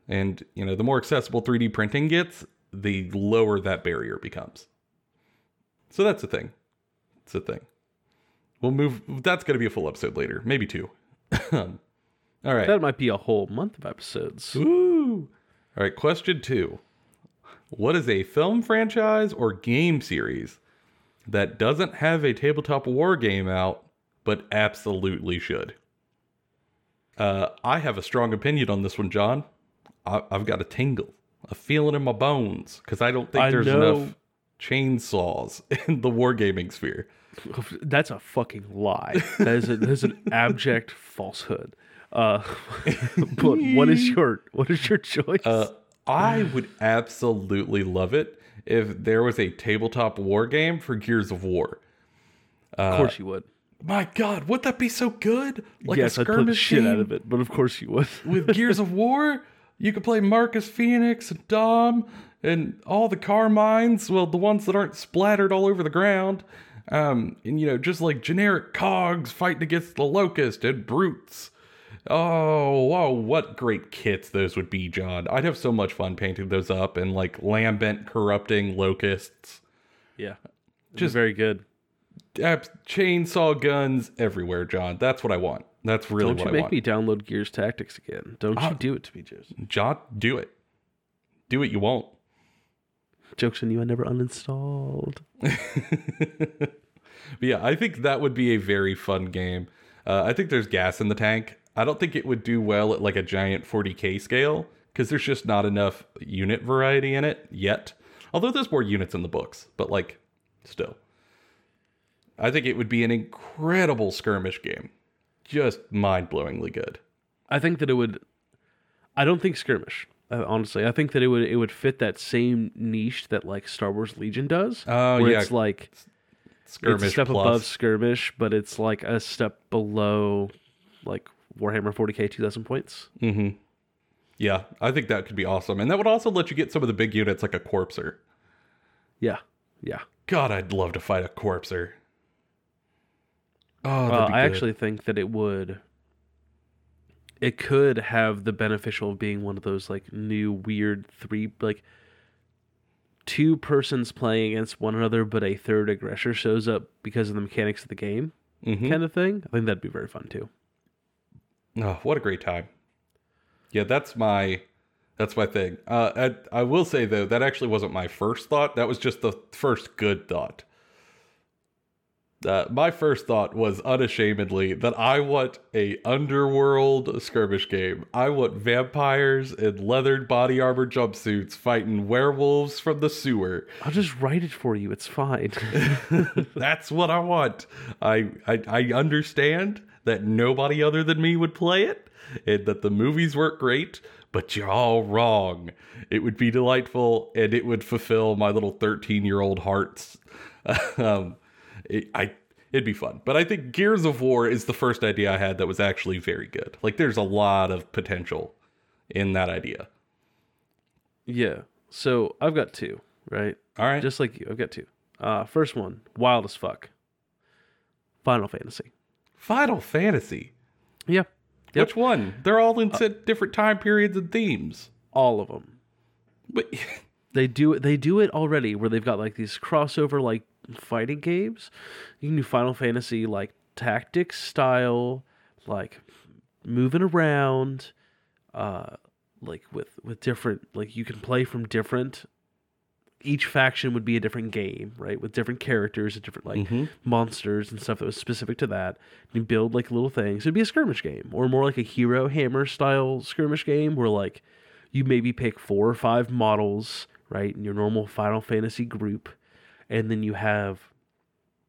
Speaker 1: And you know, the more accessible 3D printing gets, the lower that barrier becomes. So that's a thing. It's a thing. We'll move. That's going to be a full episode later, maybe two. All right.
Speaker 2: That might be a whole month of episodes.
Speaker 1: Woo! All right, question two. What is a film franchise or game series that doesn't have a tabletop war game out, but absolutely should? Uh, I have a strong opinion on this one, John. I, I've got a tingle, a feeling in my bones, because I don't think
Speaker 2: I
Speaker 1: there's
Speaker 2: know-
Speaker 1: enough chainsaws in the wargaming sphere.
Speaker 2: That's a fucking lie. That is, a, that is an abject falsehood. Uh, but what is your what is your choice?
Speaker 1: Uh, I would absolutely love it if there was a tabletop war game for Gears of War.
Speaker 2: of course you would.
Speaker 1: My God, would that be so good? Like
Speaker 2: yes,
Speaker 1: a skirmish
Speaker 2: shit out of it, but of course you would.
Speaker 1: with Gears of War. You could play Marcus Phoenix and Dom and all the Carmines. Well, the ones that aren't splattered all over the ground. Um, and you know, just like generic cogs fighting against the locust and brutes. Oh, wow, what great kits those would be, John. I'd have so much fun painting those up and like lambent corrupting locusts.
Speaker 2: yeah, just very good.
Speaker 1: Chainsaw guns everywhere, John. That's what I want. That's really
Speaker 2: Don't
Speaker 1: what
Speaker 2: you make me download Gears Tactics again? Don't you do it to me, Jason?
Speaker 1: John, do it. Do it. You won't.
Speaker 2: Jokes on you. I never uninstalled.
Speaker 1: But yeah, I think that would be a very fun game. Uh, I think there's gas in the tank. I don't think it would do well at like a giant 40k scale because there's just not enough unit variety in it yet. Although there's more units in the books, but like still. I think it would be an incredible skirmish game. Just mind blowingly good.
Speaker 2: I think that it would. I don't think skirmish. Uh, honestly, I think that it would it would fit that same niche that like Star Wars Legion does.
Speaker 1: Oh,
Speaker 2: where
Speaker 1: yeah.
Speaker 2: it's like
Speaker 1: Skirmish
Speaker 2: it's a step
Speaker 1: plus.
Speaker 2: above skirmish, but it's like a step below like Warhammer 40k 2000 points.
Speaker 1: hmm Yeah, I think that could be awesome. And that would also let you get some of the big units like a Corpser.
Speaker 2: Yeah, yeah.
Speaker 1: God, I'd love to fight a Corpser. Oh, that'd
Speaker 2: Well,
Speaker 1: be
Speaker 2: I
Speaker 1: good.
Speaker 2: actually think that it would. It could have the beneficial of being one of those like new weird three like two persons playing against one another, but a third aggressor shows up because of the mechanics of the game,
Speaker 1: Mhm.
Speaker 2: kind of thing. I think that'd be very fun too.
Speaker 1: Oh, what a great time. Yeah, that's my that's my thing. Uh, I, I will say though, that actually wasn't my first thought. That was just the first good thought. Uh, my first thought was unashamedly that I want a underworld skirmish game. I want vampires in leathered body armor jumpsuits fighting werewolves from the sewer.
Speaker 2: I'll just write it for you. It's fine.
Speaker 1: That's what I want. I, I I understand that nobody other than me would play it, and that the movies weren't great, but you're all wrong. It would be delightful, and it would fulfill my little 13 year old hearts. um, it, I it'd be fun. But I think Gears of War is the first idea I had that was actually very good. Like there's a lot of potential in that idea.
Speaker 2: yeah. So I've got two, right?
Speaker 1: All right.
Speaker 2: Just like you, I've got two. Uh, first one, wild as fuck. Final Fantasy.
Speaker 1: Final Fantasy.
Speaker 2: Yeah. Yep.
Speaker 1: Which one? They're all in set different time periods and themes.
Speaker 2: All of them.
Speaker 1: But
Speaker 2: They do it. They do it already, where they've got like these crossover like fighting games. You can do Final Fantasy like tactics style, like moving around, uh, like with with different like you can play from different. Each faction would be a different game, right? With different characters and different like
Speaker 1: Mhm.
Speaker 2: monsters and stuff that was specific to that. You build like little things. It'd be a skirmish game, or more like a hero hammer style skirmish game, where like you maybe pick four or five models, right, in your normal Final Fantasy group, and then you have,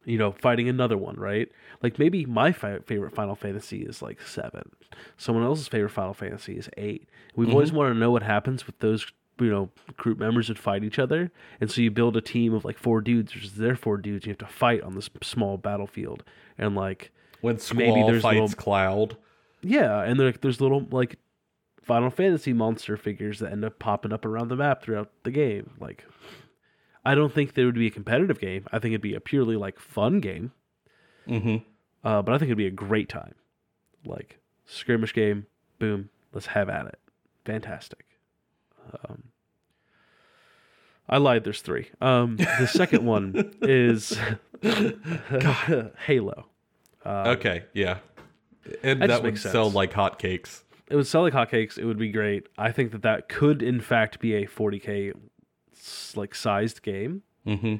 Speaker 2: you know, fighting another one, right? Like maybe my fi- favorite Final Fantasy is like seven. Someone else's favorite Final Fantasy is eight. We've always wanted to know what happens with those, you know, group members would fight each other, and so you build a team of like four dudes versus their four dudes. You have to fight on this small battlefield, and like
Speaker 1: when
Speaker 2: Maybe there's
Speaker 1: fights
Speaker 2: little-
Speaker 1: Cloud.
Speaker 2: yeah, and there, there's little like Final Fantasy monster figures that end up popping up around the map throughout the game. Like, I don't think there would be a competitive game. I think it'd be a purely like fun game.
Speaker 1: Mm-hmm.
Speaker 2: Uh, but I think it'd be a great time. Like skirmish game, boom, let's have at it. Fantastic. Um, I lied. There's three. Um, the second one is Halo. Uh,
Speaker 1: okay, yeah. And
Speaker 2: That
Speaker 1: that, would sell like hotcakes.
Speaker 2: it would sell like hotcakes. It would be great. I think that that could, in fact, be a 40k like sized game.
Speaker 1: Mm-hmm.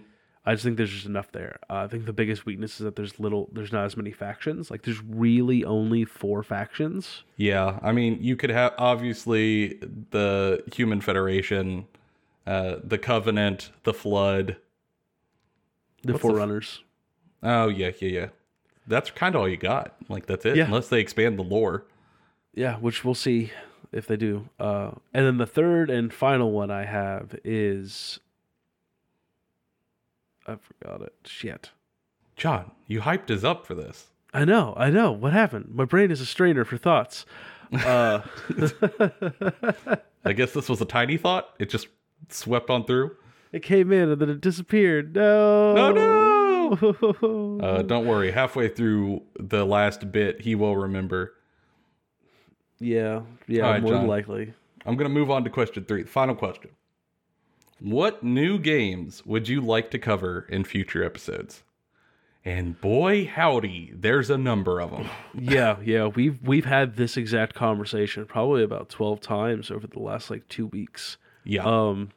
Speaker 2: I just think there's just enough there. Uh, I think the biggest weakness is that there's little, there's not as many factions. Like there's really only four factions.
Speaker 1: Yeah, I mean, you could have obviously the Human Federation, uh, the Covenant, the Flood.
Speaker 2: The
Speaker 1: What's the f-
Speaker 2: Forerunners.
Speaker 1: Oh yeah, yeah, yeah. That's kind of all you got. Like that's it,
Speaker 2: Yeah.
Speaker 1: unless they expand the lore.
Speaker 2: yeah, which we'll see if they do. Uh, and then the third and final one I have is I forgot it. Shit.
Speaker 1: John, you hyped us up for this.
Speaker 2: I know, I know. What happened? My brain is a strainer for thoughts. Uh,
Speaker 1: I guess this was a tiny thought. It just swept on through.
Speaker 2: it came in and then it disappeared. No.
Speaker 1: Oh, no! Uh, don't worry. Halfway through the last bit, he will remember.
Speaker 2: yeah, yeah,
Speaker 1: All right,
Speaker 2: more than
Speaker 1: John.
Speaker 2: likely.
Speaker 1: I'm going to move on to question three. The final question. What new games would you like to cover in future episodes? And boy, howdy, there's a number of them.
Speaker 2: Yeah, yeah. We've we've had this exact conversation probably about twelve times over the last like two weeks.
Speaker 1: Yeah.
Speaker 2: Um,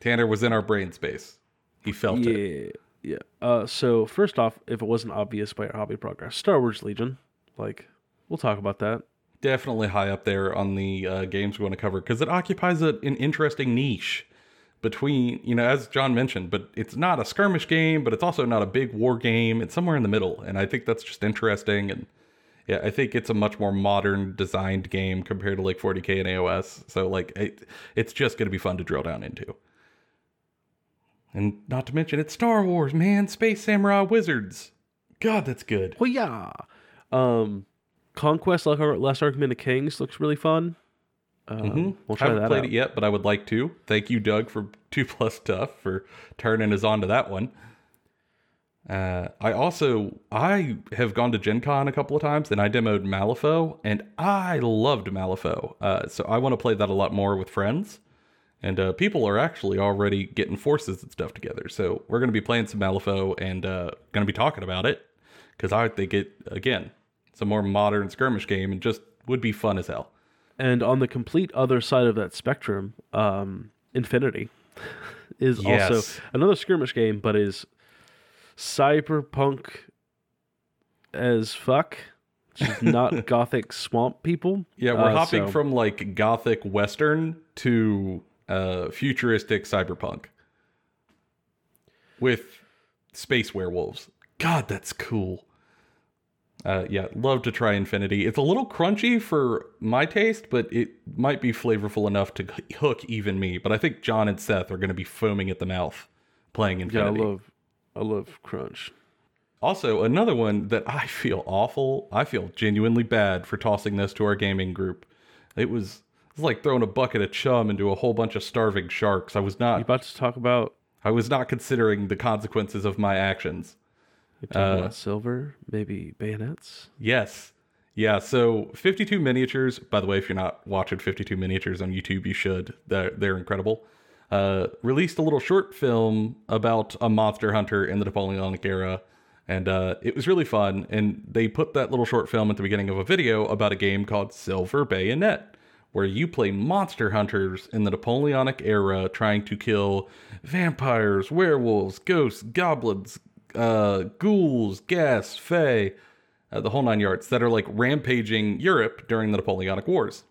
Speaker 1: Tanner was in our brain space. He felt it.
Speaker 2: yeah, yeah. Uh, so first off, if it wasn't obvious by our hobby progress, Star Wars Legion, like we'll talk about that.
Speaker 1: Definitely high up there on the uh, games we want to cover because it occupies a, an interesting niche between, you know, as John mentioned, but it's not a skirmish game, but it's also not a big war game. It's somewhere in the middle. And I think that's just interesting. And yeah, I think it's a much more modern designed game compared to like 40K and AOS. So, like, it, it's just going to be fun to drill down into. And not to mention, it's Star Wars, man. Space Samurai Wizards. God, that's good.
Speaker 2: Well, yeah. Um, Conquest, like our last argument of Kings, looks really fun. Um, We'll try
Speaker 1: Haven't played
Speaker 2: out.
Speaker 1: it yet, but I would like to. Thank you, Doug, for two plus tough for turning us on to that one. Uh, I also I have gone to Gen Con a couple of times and I demoed Malifaux and I loved Malifaux. Uh, so I want to play that a lot more with friends. And uh, people are actually already getting forces and stuff together. So we're going to be playing some Malifaux and uh, going to be talking about it because I think it again, it's a more modern skirmish game and just would be fun as hell.
Speaker 2: And on the complete other side of that spectrum, um, Infinity is
Speaker 1: Yes.
Speaker 2: also another skirmish game, but is cyberpunk as fuck. Just not gothic swamp people.
Speaker 1: Yeah, we're
Speaker 2: Uh,
Speaker 1: hopping
Speaker 2: so-
Speaker 1: from like gothic western to uh, futuristic cyberpunk with space werewolves. God, that's cool. Uh, yeah, love to try Infinity. It's a little crunchy for my taste, but it might be flavorful enough to hook even me. But I think John and Seth are going to be foaming at the mouth playing Infinity.
Speaker 2: Yeah, I love, I love crunch.
Speaker 1: Also, another one that I feel awful. I feel genuinely bad for tossing this to our gaming group. It was, it was like throwing a bucket of chum into a whole bunch of starving sharks. I was
Speaker 2: You
Speaker 1: not.
Speaker 2: about to talk about?
Speaker 1: I was not considering the consequences of my actions.
Speaker 2: You're talking
Speaker 1: Uh,
Speaker 2: about silver, maybe bayonets.
Speaker 1: Yes. Yeah, so 52 miniatures. By the way, if you're not watching 52 miniatures on YouTube, you should. They're, they're incredible. Uh, released a little short film about a monster hunter in the Napoleonic era, and uh, it was really fun. And they put that little short film at the beginning of a video about a game called Silver Bayonet, where you play monster hunters in the Napoleonic era trying to kill vampires, werewolves, ghosts, goblins, uh, ghouls, ghast, fey, uh, the whole nine yards that are like rampaging Europe during the Napoleonic Wars.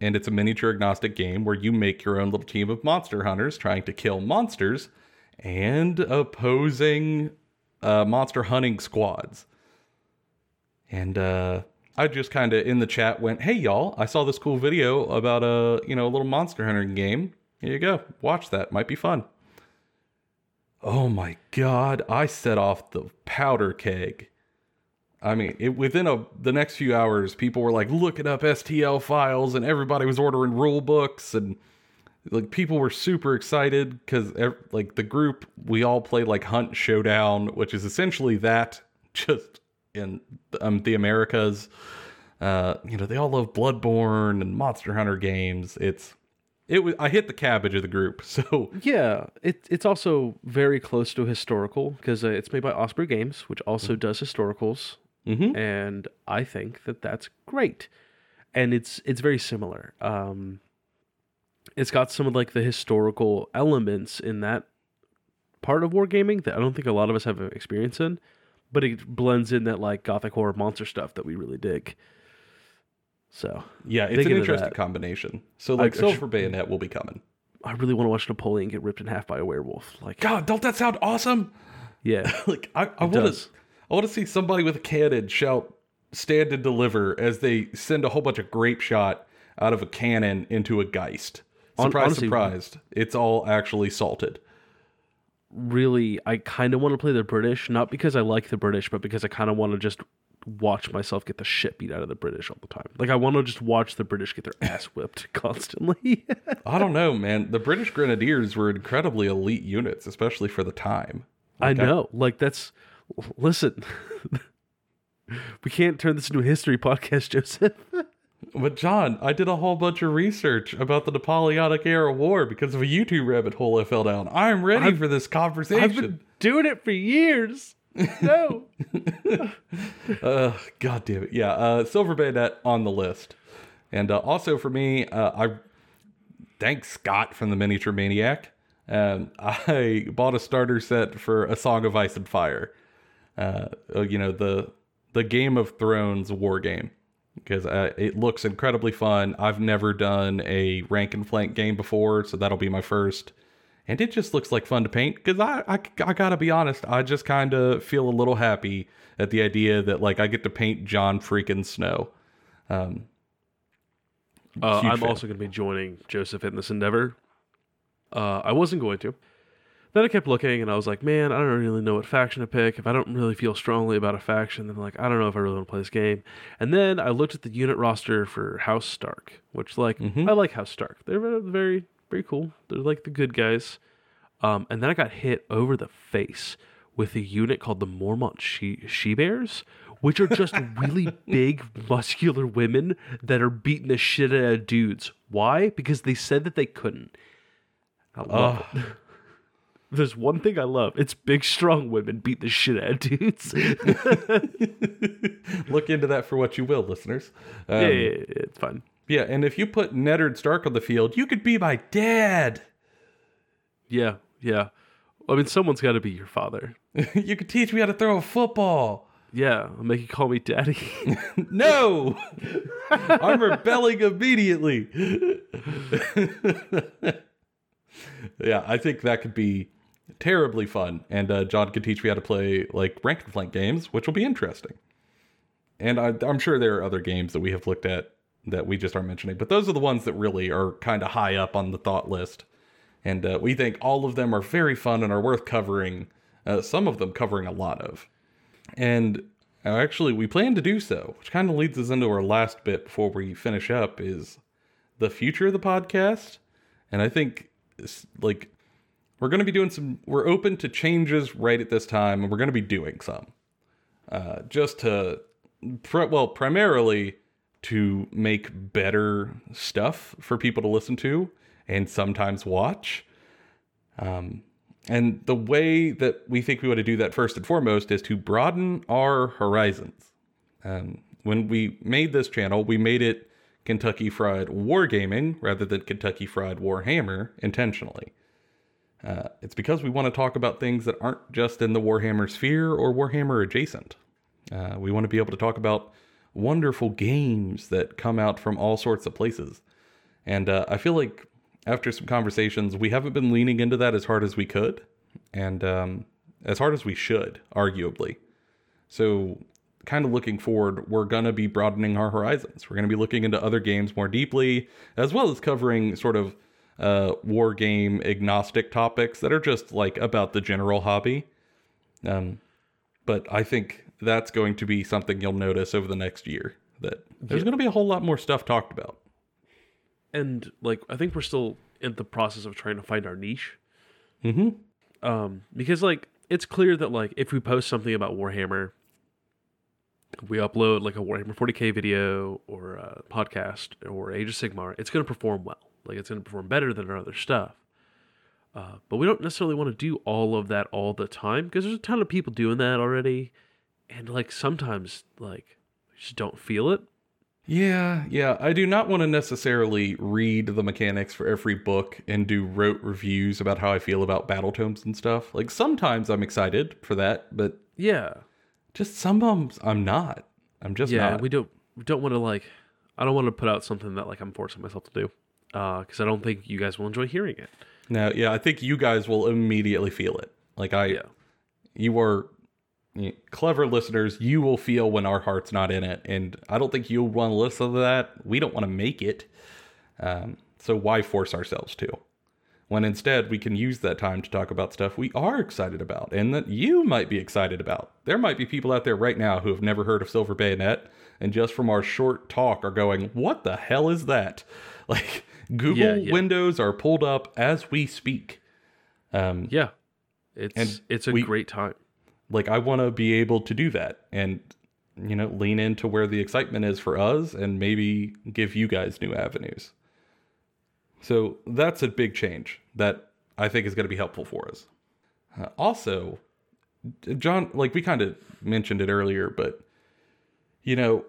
Speaker 1: And it's a miniature agnostic game where you make your own little team of monster hunters trying to kill monsters and opposing uh, monster hunting squads. And uh, I just kind of in the chat went, "Hey y'all, I saw this cool video about a you know a little monster hunting game. Here you go, watch that. Might be fun." Oh my god, I set off the powder keg. I mean, it, within a, the next few hours, people were like looking up STL files, and everybody was ordering rule books, and like people were super excited because like the group we all played like Hunt Showdown, which is essentially that just in um, the Americas. Uh, you know, they all love Bloodborne and Monster Hunter games. It's it was I hit the cabbage of the group, so
Speaker 2: Yeah, it, it's also very close to historical because uh, it's made by Osprey Games, which also does historicals,
Speaker 1: Mhm.
Speaker 2: and I think that that's great. And it's it's very similar. Um, it's got some of like the historical elements in that part of wargaming that I don't think a lot of us have experience in, but it blends in that like gothic horror monster stuff that we really dig. So
Speaker 1: yeah, it's an interesting combination. So like
Speaker 2: I-
Speaker 1: Silver Bayonet will be coming.
Speaker 2: I really want to watch Napoleon get ripped in half by a werewolf. Like,
Speaker 1: God, don't that sound awesome?
Speaker 2: yeah,
Speaker 1: like I, I want to I want to see somebody with a cannon shout stand and deliver as they send a whole bunch of grape shot out of a cannon into a geist. Surprise,
Speaker 2: honestly-
Speaker 1: surprised. It's all actually salted.
Speaker 2: really I kind of want to play the British, not because I like the British, but because I kind of want to just watch myself get the shit beat out of the British all the time. Like I want to just watch the British get their ass whipped constantly.
Speaker 1: I don't know, man. The British Grenadiers were incredibly elite units, especially for the time.
Speaker 2: I
Speaker 1: Like,
Speaker 2: know. Like that's listen. we can't turn this into a history podcast, Joseph.
Speaker 1: But John, I did a whole bunch of research about the Napoleonic era war because of a YouTube rabbit hole I fell down. I'm ready
Speaker 2: I've-
Speaker 1: for this conversation.
Speaker 2: I've been doing it for years. No.
Speaker 1: Uh, God damn it. Yeah, uh, Silver Bayonet on the list. And uh, also for me, uh, I thanks Scott from the Miniature Maniac. Um, I bought a starter set for A Song of Ice and Fire. Uh, uh, you know the the Game of Thrones war game because uh, it looks incredibly fun. I've never done a rank and flank game before, so that'll be my first. And it just looks like fun to paint because I, I I gotta be honest, I just kind of feel a little happy at the idea that like I get to paint Jon freaking Snow. Um,
Speaker 2: Uh, I'm
Speaker 1: fan.
Speaker 2: also going to be joining Joseph in this endeavor. Uh, I wasn't going to. then I kept looking, and I was like, man, I don't really know what faction to pick. If I don't really feel strongly about a faction, then like I don't know if I really want to play this game. And then I looked at the unit roster for House Stark, which like
Speaker 1: Mhm.
Speaker 2: I like House Stark. They're very very, cool. They're like the good guys. Um, and then I got hit over the face with a unit called the Mormont She She Bears, which are just really big, muscular women that are beating the shit out of dudes. Why? Because they said that they couldn't. I love it. There's one thing I love. It's big, strong women beat the shit out of dudes.
Speaker 1: Look into that for what you will, listeners. Um,
Speaker 2: yeah, yeah, yeah, it's fun.
Speaker 1: Yeah, and if you put Neddard Stark on the field, you could be my dad.
Speaker 2: Yeah, yeah. I mean, someone's got to be your father.
Speaker 1: you could teach me how to throw a football.
Speaker 2: Yeah, I'll make you call me daddy.
Speaker 1: No, I'm rebelling immediately. yeah, I think that could be terribly fun, and uh, John could teach me how to play like rank and flank games, which will be interesting. And I, I'm sure there are other games that we have looked at that we just aren't mentioning, but those are the ones that really are kind of high up on the thought list, and uh, we think all of them are very fun and are worth covering. Uh, some of them covering a lot of. And uh, actually, we plan to do so, which kind of leads us into our last bit before we finish up is the future of the podcast. And I think, like, we're going to be doing some, we're open to changes right at this time, and we're going to be doing some. Uh, just to, well, primarily to make better stuff for people to listen to and sometimes watch. Um, and the way that we think we want to do that first and foremost is to broaden our horizons. Um, when we made this channel, we made it Kentucky Fried Wargaming rather than Kentucky Fried Warhammer intentionally. Uh, it's because we want to talk about things that aren't just in the Warhammer sphere or Warhammer adjacent. Uh, we want to be able to talk about wonderful games that come out from all sorts of places. And uh, I feel like after some conversations, we haven't been leaning into that as hard as we could, and um, as hard as we should, arguably. So, kind of looking forward, we're going to be broadening our horizons. We're going to be looking into other games more deeply, as well as covering sort of uh, war game agnostic topics that are just like about the general hobby. Um, but I think that's going to be something you'll notice over the next year that there's going to be a whole lot more stuff talked about.
Speaker 2: and like, I think we're still in the process of trying to find our niche.
Speaker 1: hmm
Speaker 2: Um, because like, it's clear that like, if we post something about Warhammer, we upload like a Warhammer 40k video or a podcast or Age of Sigmar, it's going to perform well. Like, it's going to perform better than our other stuff. Uh, but we don't necessarily want to do all of that all the time because there's a ton of people doing that already, and like sometimes like just don't feel it.
Speaker 1: Yeah, yeah. I do not want to necessarily read the mechanics for every book and do rote reviews about how I feel about battle tomes and stuff. Like sometimes I'm excited for that, but
Speaker 2: Yeah,
Speaker 1: just some of them I'm not. I'm just
Speaker 2: yeah.
Speaker 1: not.
Speaker 2: We don't we don't want to like I don't want to put out something that like I'm forcing myself to do uh, because I don't think you guys will enjoy hearing it.
Speaker 1: no, yeah. I think you guys will immediately feel it. Like I,
Speaker 2: Yeah,
Speaker 1: you are clever listeners. You will feel when our heart's not in it, and I don't think you'll want to listen to that. We don't want to make it. Um, so why force ourselves to? When instead we can use that time to talk about stuff we are excited about and that you might be excited about. There might be people out there right now who have never heard of Silver Bayonet and just from our short talk are going, What the hell is that? Like Google
Speaker 2: Yeah, yeah.
Speaker 1: windows are pulled up as we speak. Um,
Speaker 2: yeah. It's
Speaker 1: And
Speaker 2: it's a
Speaker 1: we-
Speaker 2: great time.
Speaker 1: Like I want to be able to do that and you know lean into where the excitement is for us and maybe give you guys new avenues. So that's a big change that i think is going to be helpful for us. Uh, also john like we kind of mentioned it earlier but you know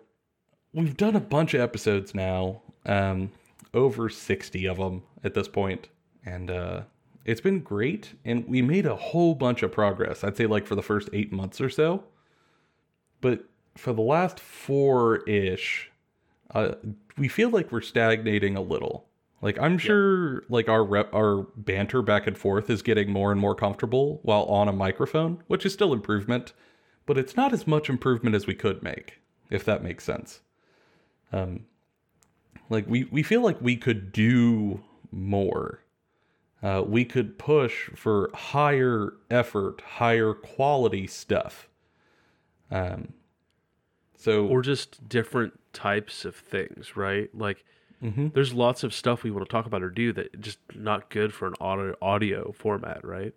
Speaker 1: we've done a bunch of episodes now um over 60 of them at this point and uh it's been great and we made a whole bunch of progress i'd say like for the first eight months or so. But for the last four ish uh, we feel like we're stagnating a little. Like i'm sure like our rep our banter back and forth is getting more and more comfortable while on a microphone which is still improvement but it's not as much improvement as we could make if that makes sense. Um like we we feel like we could do more uh, we could push for higher effort, higher quality stuff. Um, so
Speaker 2: or just different types of things, right? Like
Speaker 1: Mhm.
Speaker 2: there's lots of stuff we want to talk about or do that just not good for an audio audio format, right?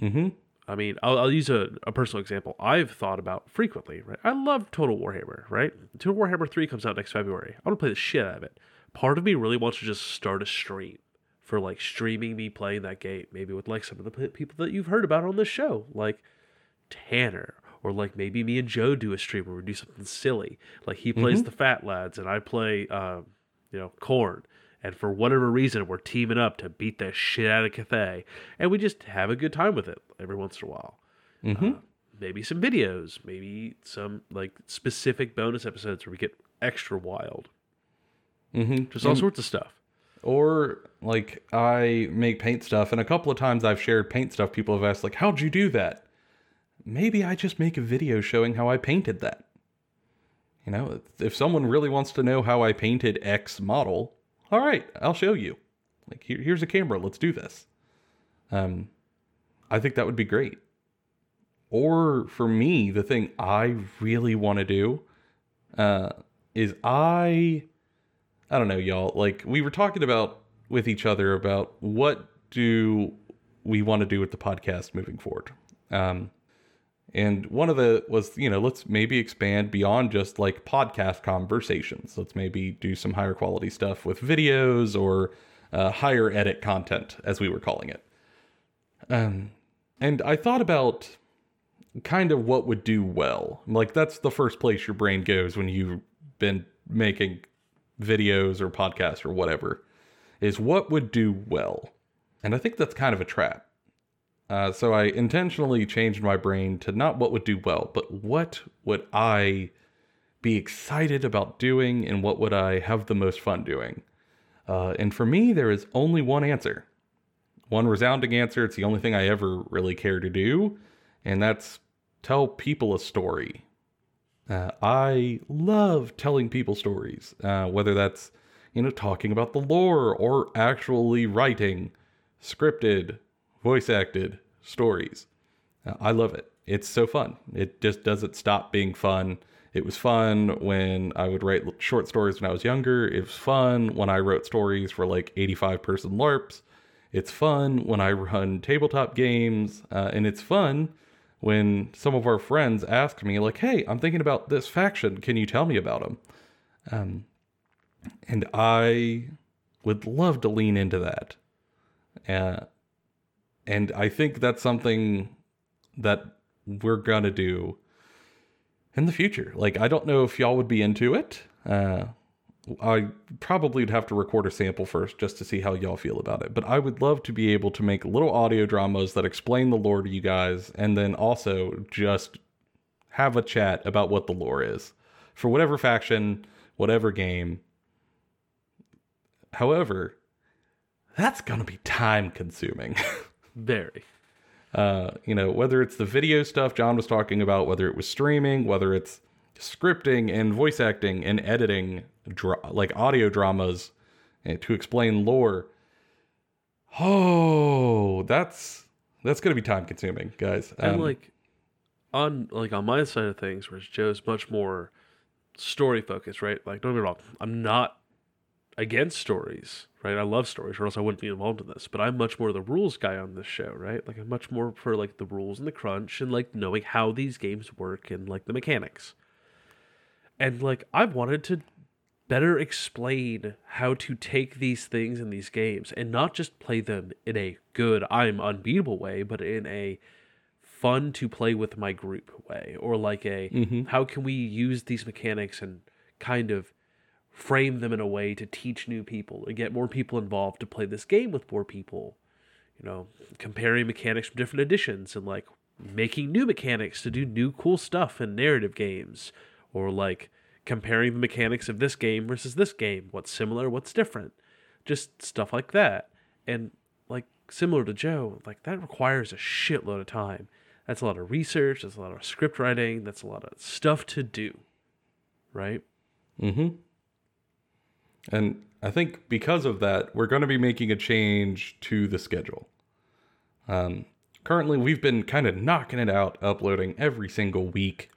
Speaker 1: hmm
Speaker 2: I mean, I'll, I'll use a, a personal example I've thought about frequently, right? I love Total Warhammer, right? Total Warhammer 3 comes out next February. I want to play the shit out of it. Part of me really wants to just start a stream for like streaming me playing that game, maybe with like some of the people that you've heard about on this show, like Tanner, or like maybe me and Joe do a stream where we do something silly. Like he plays the Fat Lads and I play, um, you know, Khorne. And for whatever reason, we're teaming up to beat the shit out of Cathay. And we just have a good time with it every once in a while.
Speaker 1: hmm
Speaker 2: Uh, maybe some videos, maybe some like specific bonus episodes where we get extra wild.
Speaker 1: hmm
Speaker 2: Just all sorts of stuff.
Speaker 1: Or like I make paint stuff, and a couple of times I've shared paint stuff. People have asked like, "How'd you do that?" Maybe I just make a video showing how I painted that. You know, if someone really wants to know how I painted X model, all right, I'll show you. Like here, here's a camera. Let's do this. Um, I think that would be great. Or for me, the thing I really want to do, uh, is I I don't know, y'all. Like we were talking about with each other about what do we want to do with the podcast moving forward. Um, and one of the was, you know, let's maybe expand beyond just like podcast conversations. Let's maybe do some higher quality stuff with videos or uh, higher edit content, as we were calling it. Um, and I thought about kind of what would do well. Like that's the first place your brain goes when you've been making videos or podcasts or whatever is what would do well. And I think that's kind of a trap. Uh, so I intentionally changed my brain to not what would do well, but what would I be excited about doing and what would I have the most fun doing? Uh, and for me, there is only one answer. One resounding answer. It's the only thing I ever really care to do, and that's tell people a story. Uh, I love telling people stories, uh, whether that's you know talking about the lore or actually writing scripted, voice acted stories. Uh, I love it. It's so fun. It just doesn't stop being fun. It was fun when I would write short stories when I was younger. It was fun when I wrote stories for like 85 person LARPs. It's fun when I run tabletop games. Uh, and it's fun when some of our friends ask me, like, hey, I'm thinking about this faction. Can you tell me about them? Um, and I would love to lean into that. Uh, and I think that's something that we're going to do in the future. Like, I don't know if y'all would be into it. Uh, I probably would have to record a sample first just to see how y'all feel about it. But I would love to be able to make little audio dramas that explain the lore to you guys and then also just have a chat about what the lore is for whatever faction, whatever game. However, that's going to be time consuming.
Speaker 2: Very.
Speaker 1: uh, you know, whether it's the video stuff Jon was talking about, whether it was streaming, whether it's scripting and voice acting and editing, dra- like audio dramas uh, to explain lore. Oh, that's that's gonna be time consuming, guys.
Speaker 2: and
Speaker 1: Um,
Speaker 2: like on like on my side of things, whereas Joe's much more story focused, right? Like don't get me wrong, I'm not against stories, right? I love stories, or else I wouldn't be involved in this. But I'm much more the rules guy on this show, right? Like I'm much more for like the rules and the crunch and like knowing how these games work and like the mechanics. And like I've wanted to better explain how to take these things in these games and not just play them in a good I'm unbeatable way, but in a fun to play with my group way or like a
Speaker 1: Mhm.
Speaker 2: how can we use these mechanics and kind of frame them in a way to teach new people and get more people involved to play this game with more people you know comparing mechanics from different editions and like making new mechanics to do new cool stuff in narrative games or like comparing the mechanics of this game versus this game what's similar what's different just stuff like that and like similar to joe like that requires a shitload of time that's a lot of research that's a lot of script writing that's a lot of stuff to do right
Speaker 1: Mm-hmm. And I think because of that, we're going to be making a change to the schedule. Um, currently, we've been kind of knocking it out, uploading every single week.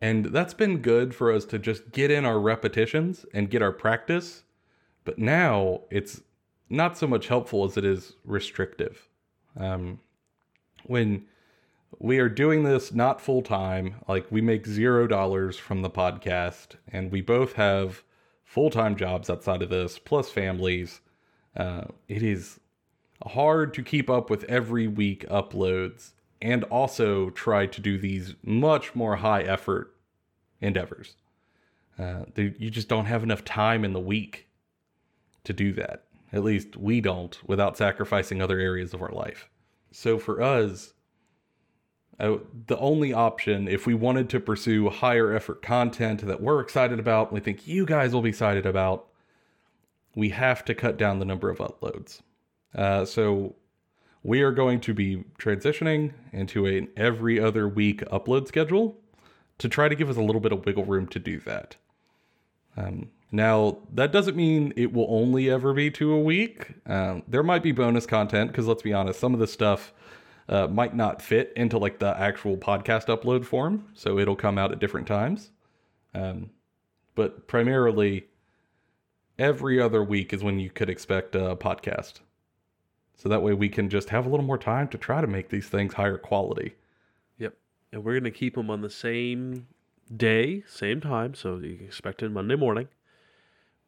Speaker 1: And that's been good for us to just get in our repetitions and get our practice. But now it's not so much helpful as it is restrictive. Um, when we are doing this not full time, like we make zero dollars from the podcast, and we both have full time jobs outside of this, plus families. Uh, it is hard to keep up with every week uploads and also try to do these much more high effort endeavors. Uh, you just don't have enough time in the week to do that. At least we don't without sacrificing other areas of our life. So for us, the only option, if we wanted to pursue higher effort content that we're excited about, we think you guys will be excited about, we have to cut down the number of uploads. Uh, so we are going to be transitioning into an every other week upload schedule to try to give us a little bit of wiggle room to do that. Um, now, that doesn't mean it will only ever be two a week. Um, there might be bonus content because let's be honest, some of the stuff uh, might not fit into like the actual podcast upload form, so it'll come out at different times. Um, but primarily, every other week is when you could expect a podcast. So that way we can just have a little more time to try to make these things higher quality.
Speaker 2: Yep. And we're going to keep them on the same day, same time. So you expect it Monday morning.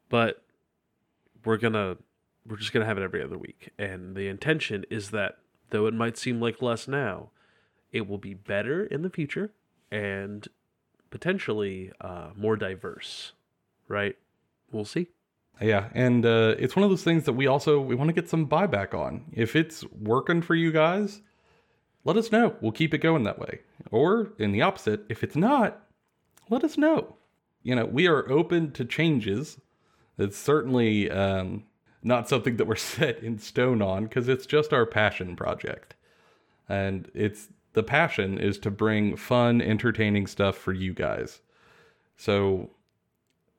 Speaker 2: But we're going to, we're just going to have it every other week. And the intention is that though it might seem like less now, it will be better in the future and potentially uh, more diverse, right? We'll see.
Speaker 1: Yeah, and uh, it's one of those things that we also we want to get some buyback on. If it's working for you guys, let us know. We'll keep it going that way. Or in the opposite, if it's not, let us know. You know, we are open to changes. It's certainly um, not something that we're set in stone on because it's just our passion project. And it's the passion is to bring fun, entertaining stuff for you guys. So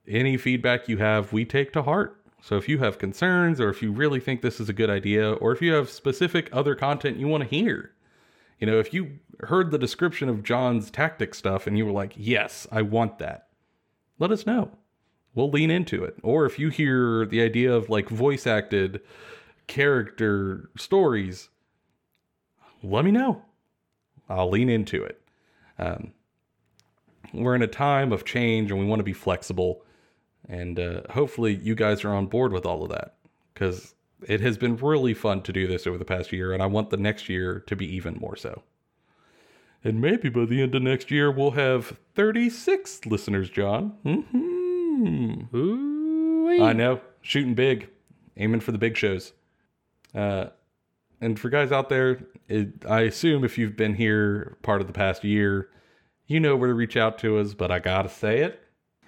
Speaker 1: any feedback you have, we take to heart. So if you have concerns, or if you really think this is a good idea, or if you have specific other content you want to hear, you know, if you heard the description of Jon's tactic stuff and you were like, yes, I want that, let us know. We'll lean into it. Or if you hear the idea of like voice acted character stories, let me know. I'll lean into it. Um, we're in a time of change and we want to be flexible. And uh, hopefully, you guys are on board with all of that because it has been really fun to do this over the past year, and I want the next year to be even more so. And maybe by the end of next year, we'll have 36 listeners, Jon. Mm-hmm. Ooh-wee. I know, shooting big, aiming for the big shows. Uh, and for guys out there, it, I assume if you've been here part of the past year, you know where to reach out to us, but I gotta say it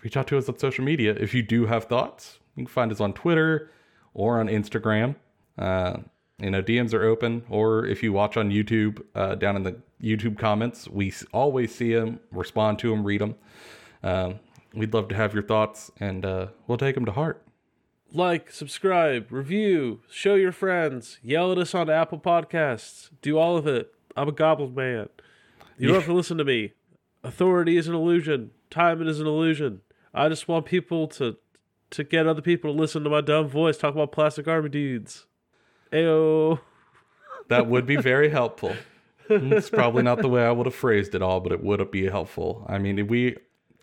Speaker 1: reach out to us on social media if you do have thoughts. You can find us on Twitter or on Instagram. Uh, you know, DMs are open, or if you watch on YouTube, uh, down in the YouTube comments, we always see them, respond to them, read them. Um, we'd love to have your thoughts, and uh, we'll take them to heart.
Speaker 2: Like, subscribe, review, show your friends, yell at us on Apple Podcasts, do all of it. I'm a goblin man. You don't have to listen to me. Authority is an illusion. Time is an illusion. I just want people to to get other people to listen to my dumb voice talk about plastic army dudes. Ayo.
Speaker 1: That would be very helpful. it's probably not the way I would have phrased it all, but it would be helpful. I mean, we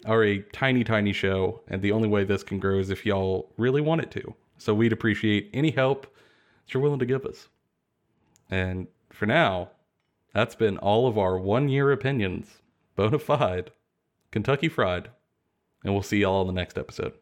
Speaker 1: are a tiny, tiny show, and the only way this can grow is if y'all really want it to. So we'd appreciate any help that you're willing to give us. And for now, that's been all of our one year opinions, bona fide, Kentucky Fried and we'll see y'all in the next episode.